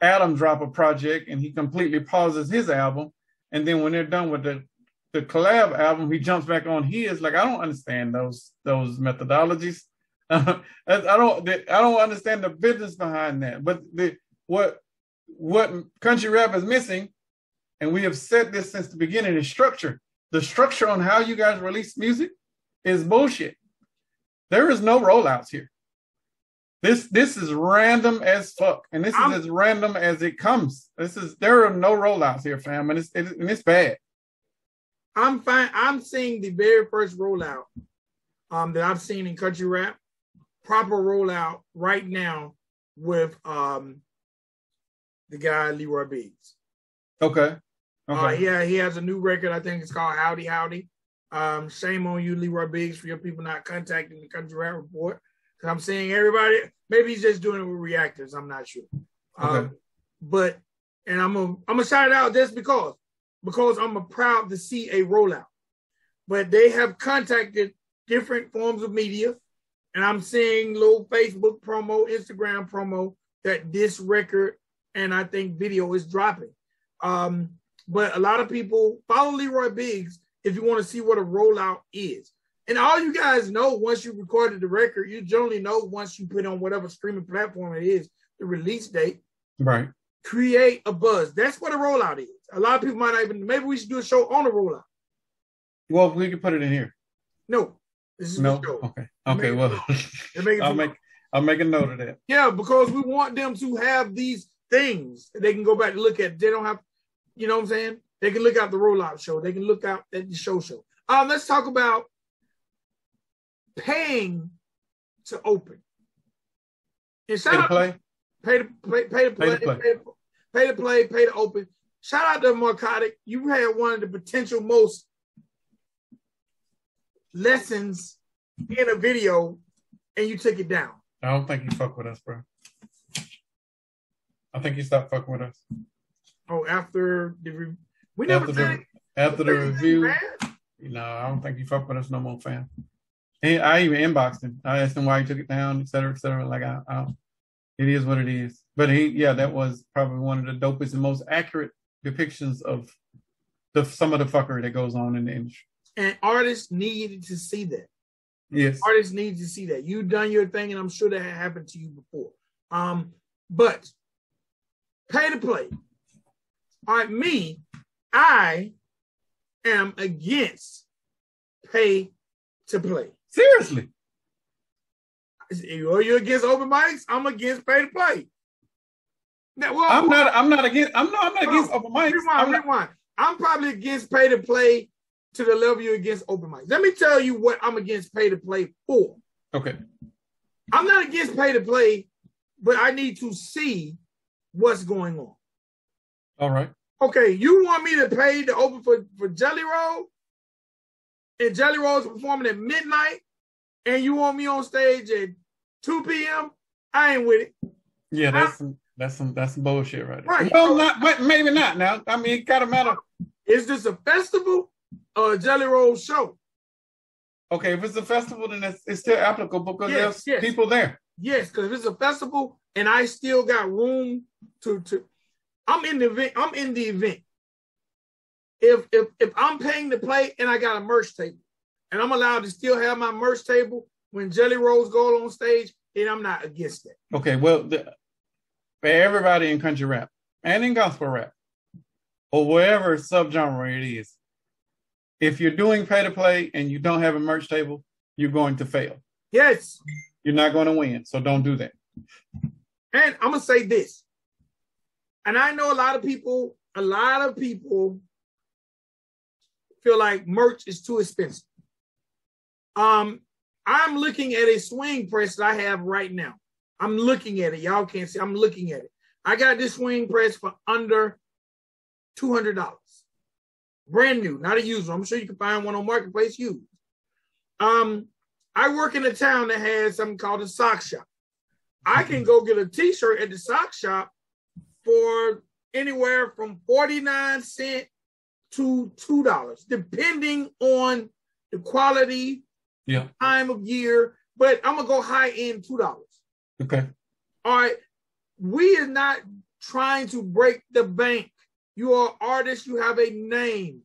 Speaker 2: Adam drop a project and he completely pauses his album. And then when they're done with the the collab album, he jumps back on his. Like I don't understand those those methodologies. [laughs] I don't I don't understand the business behind that. But the what what country rap is missing, and we have said this since the beginning, is structure. The structure on how you guys release music is bullshit. There is no rollouts here. This this is random as fuck, and this I'm, is as random as it comes. This is there are no rollouts here, fam, and it's it, and it's bad.
Speaker 1: I'm fine. I'm seeing the very first rollout um, that I've seen in country rap, proper rollout right now with um, the guy Leroy Biggs.
Speaker 2: Okay.
Speaker 1: Okay. Uh, yeah, he has a new record. I think it's called Howdy Howdy. Um, shame on you, Leroy Biggs, for your people not contacting the country rap report. Because I'm seeing everybody. Maybe he's just doing it with reactors. I'm not sure. Okay. Um, but and I'm gonna I'm gonna shout it out just because because I'm a proud to see a rollout. But they have contacted different forms of media, and I'm seeing little Facebook promo, Instagram promo that this record and I think video is dropping. Um, but a lot of people follow Leroy Biggs if you want to see what a rollout is. And all you guys know once you recorded the record, you generally know once you put on whatever streaming platform it is, the release date.
Speaker 2: Right
Speaker 1: create a buzz. That's what a rollout is. A lot of people might not even. Maybe we should do a show on a rollout.
Speaker 2: Well, we can put it in here.
Speaker 1: No,
Speaker 2: this is no. Okay. Okay. Well, [laughs] I'll make I'll make a note of that.
Speaker 1: Yeah, because we want them to have these things they can go back and look at. They don't have, you know what I'm saying? They can look out the rollout show. They can look out at the show show. Um, let's talk about paying to open.
Speaker 2: And shout out, play.
Speaker 1: Pay to play, pay to play, pay to play, pay to, pay to, play, pay to open. Shout out to Marcotic. You had one of the potential most lessons in a video, and you took it down.
Speaker 2: I don't think you fuck with us, bro. I think you stopped fucking with us.
Speaker 1: Oh, after the we
Speaker 2: never after the, after the review. No, I don't think you fuck with us no more, fam. Hey, I even inboxed him. I asked him why he took it down, et cetera, et cetera. Like I, I don't, it is what it is. But he, yeah, that was probably one of the dopest and most accurate depictions of the some of the fuckery that goes on in the industry.
Speaker 1: And artists needed to see that.
Speaker 2: Yes.
Speaker 1: Artists need to see that. You've done your thing, and I'm sure that happened to you before. Um, but pay to play. All right, me, I am against pay to play.
Speaker 2: Seriously.
Speaker 1: Are you against open mics? I'm against pay to play.
Speaker 2: Now, well, I'm not. I'm not against. I'm not. I'm not against open mics.
Speaker 1: Rewind, I'm, rewind. I'm probably against pay to play to the level you're against open mics. Let me tell you what I'm against pay to play for.
Speaker 2: Okay.
Speaker 1: I'm not against pay to play, but I need to see what's going on.
Speaker 2: All right.
Speaker 1: Okay, you want me to pay to open for, for Jelly Roll? And Jelly Roll is performing at midnight, and you want me on stage at 2 p.m. I ain't with it.
Speaker 2: Yeah, that's I, some that's some that's some bullshit right there. Right. Well, not but maybe not now. I mean, it kind of matter.
Speaker 1: Is this a festival or a Jelly Roll show?
Speaker 2: Okay, if it's a festival, then it's, it's still applicable because yes, there's yes. people there.
Speaker 1: Yes, because if it's a festival and I still got room to to, I'm in the event. I'm in the event. If if if I'm paying to play and I got a merch table, and I'm allowed to still have my merch table when Jelly Rolls go on stage, then I'm not against that.
Speaker 2: Okay, well, the, for everybody in country rap and in gospel rap, or whatever subgenre it is, if you're doing pay to play and you don't have a merch table, you're going to fail.
Speaker 1: Yes.
Speaker 2: You're not going to win. So don't do that.
Speaker 1: And I'm gonna say this. And I know a lot of people, a lot of people feel like merch is too expensive. Um, I'm looking at a swing press that I have right now. I'm looking at it. Y'all can't see. I'm looking at it. I got this swing press for under two hundred dollars, brand new, not a used one. I'm sure you can find one on marketplace used. Um, I work in a town that has something called a sock shop. I can go get a T-shirt at the sock shop for anywhere from forty nine cent to two dollars, depending on the quality,
Speaker 2: Yeah.
Speaker 1: time of year. But I'm gonna go high end two dollars.
Speaker 2: Okay.
Speaker 1: All right. We are not trying to break the bank. You are artists, you have a name.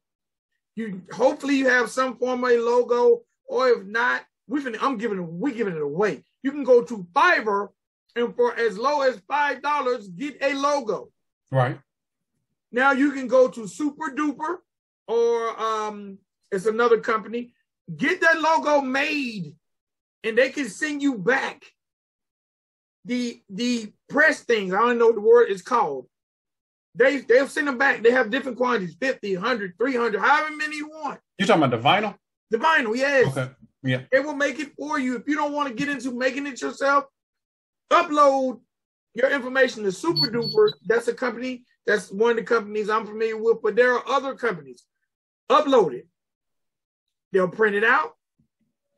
Speaker 1: You hopefully you have some form of a logo, or if not, we finna, I'm giving we giving it away. You can go to Fiverr and for as low as five dollars, get a logo.
Speaker 2: Right.
Speaker 1: Now you can go to Super Duper or um it's another company, get that logo made, and they can send you back the the press things. I don't know what the word is called. They they'll send them back. They have different quantities 50, 100, 300, however many you want.
Speaker 2: You're talking about the vinyl?
Speaker 1: The vinyl, yes.
Speaker 2: Okay. Yeah.
Speaker 1: It will make it for you. If you don't want to get into making it yourself, upload your information to Super Duper. That's a company. That's one of the companies I'm familiar with, but there are other companies. Upload it. They'll print it out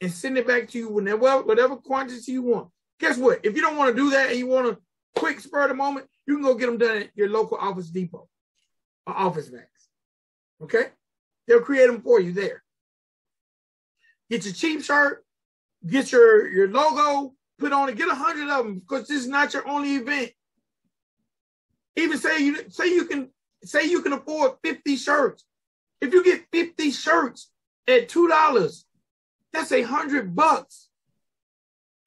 Speaker 1: and send it back to you whenever, whatever quantity you want. Guess what? If you don't want to do that and you want to quick spur of the moment, you can go get them done at your local Office Depot or Office Max. Okay? They'll create them for you there. Get your cheap shirt, get your, your logo, put on it, get a hundred of them because this is not your only event. Even say you say you can say you can afford 50 shirts. If you get 50 shirts at two dollars, that's a hundred bucks.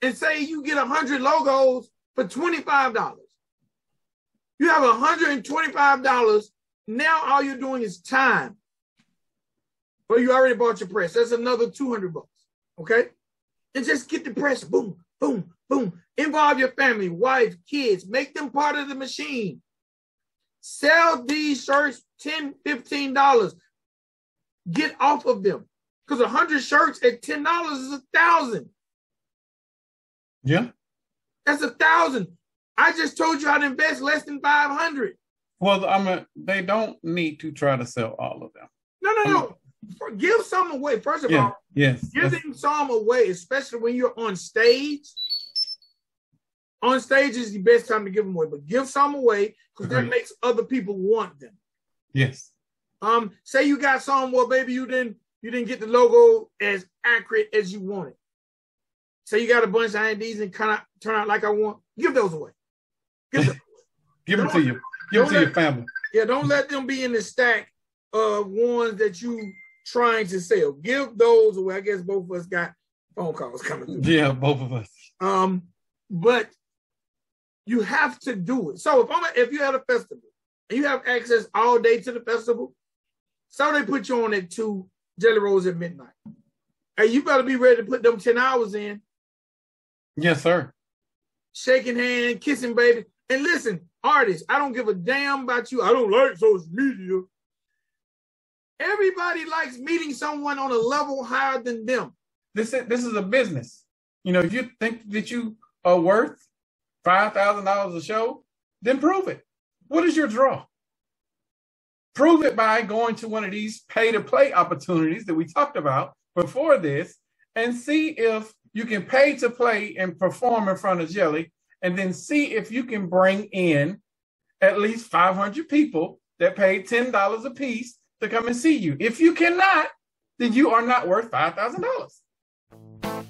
Speaker 1: And say you get a hundred logos for $25. You have $125. Now all you're doing is time. Well, you already bought your press. That's another 200 bucks. Okay? And just get the press. Boom, boom, boom. Involve your family, wife, kids. Make them part of the machine. Sell these shirts 10 $15. Get off of them. Because 100 shirts at $10 is a thousand.
Speaker 2: Yeah.
Speaker 1: That's a thousand. I just told you how to invest less than 500.
Speaker 2: Well, I'm a, they don't need to try to sell all of them.
Speaker 1: No, no, no. For- Give some away. First of
Speaker 2: Yeah.
Speaker 1: all,
Speaker 2: Yes.
Speaker 1: giving some away, especially when you're on stage. On stage is the best time to give them away, but give some away because that makes other people want them.
Speaker 2: Yes.
Speaker 1: Um, say you got some, well, baby, you didn't you didn't get the logo as accurate as you wanted. Say you got a bunch of IDs and kind of turn out like I want, give those away. Give them. [laughs]
Speaker 2: Give them to you. Give them to your family.
Speaker 1: Yeah, don't let them be in the stack of ones that you trying to sell. Give those away. I guess both of us got phone calls coming through.
Speaker 2: Yeah, both of us.
Speaker 1: Um, but you have to do it. So if I'm a, if you had a festival and you have access all day to the festival, so they put you on at two Jelly Rolls at midnight. And you better be ready to put them 10 hours in,
Speaker 2: Yes, sir.
Speaker 1: shaking hand, kissing baby. And listen, artists, I don't give a damn about you. I don't like social media. Everybody likes meeting someone on a level higher than them.
Speaker 2: This is this is a business. You know, if you think that you are worth five thousand dollars a show, then prove it. What is your draw? Prove it by going to one of these pay to play opportunities that we talked about before this and see if you can pay to play and perform in front of Jelly and then see if you can bring in at least 500 people that paid $10 a piece to come and see you. If you cannot, then you are not worth $5,000.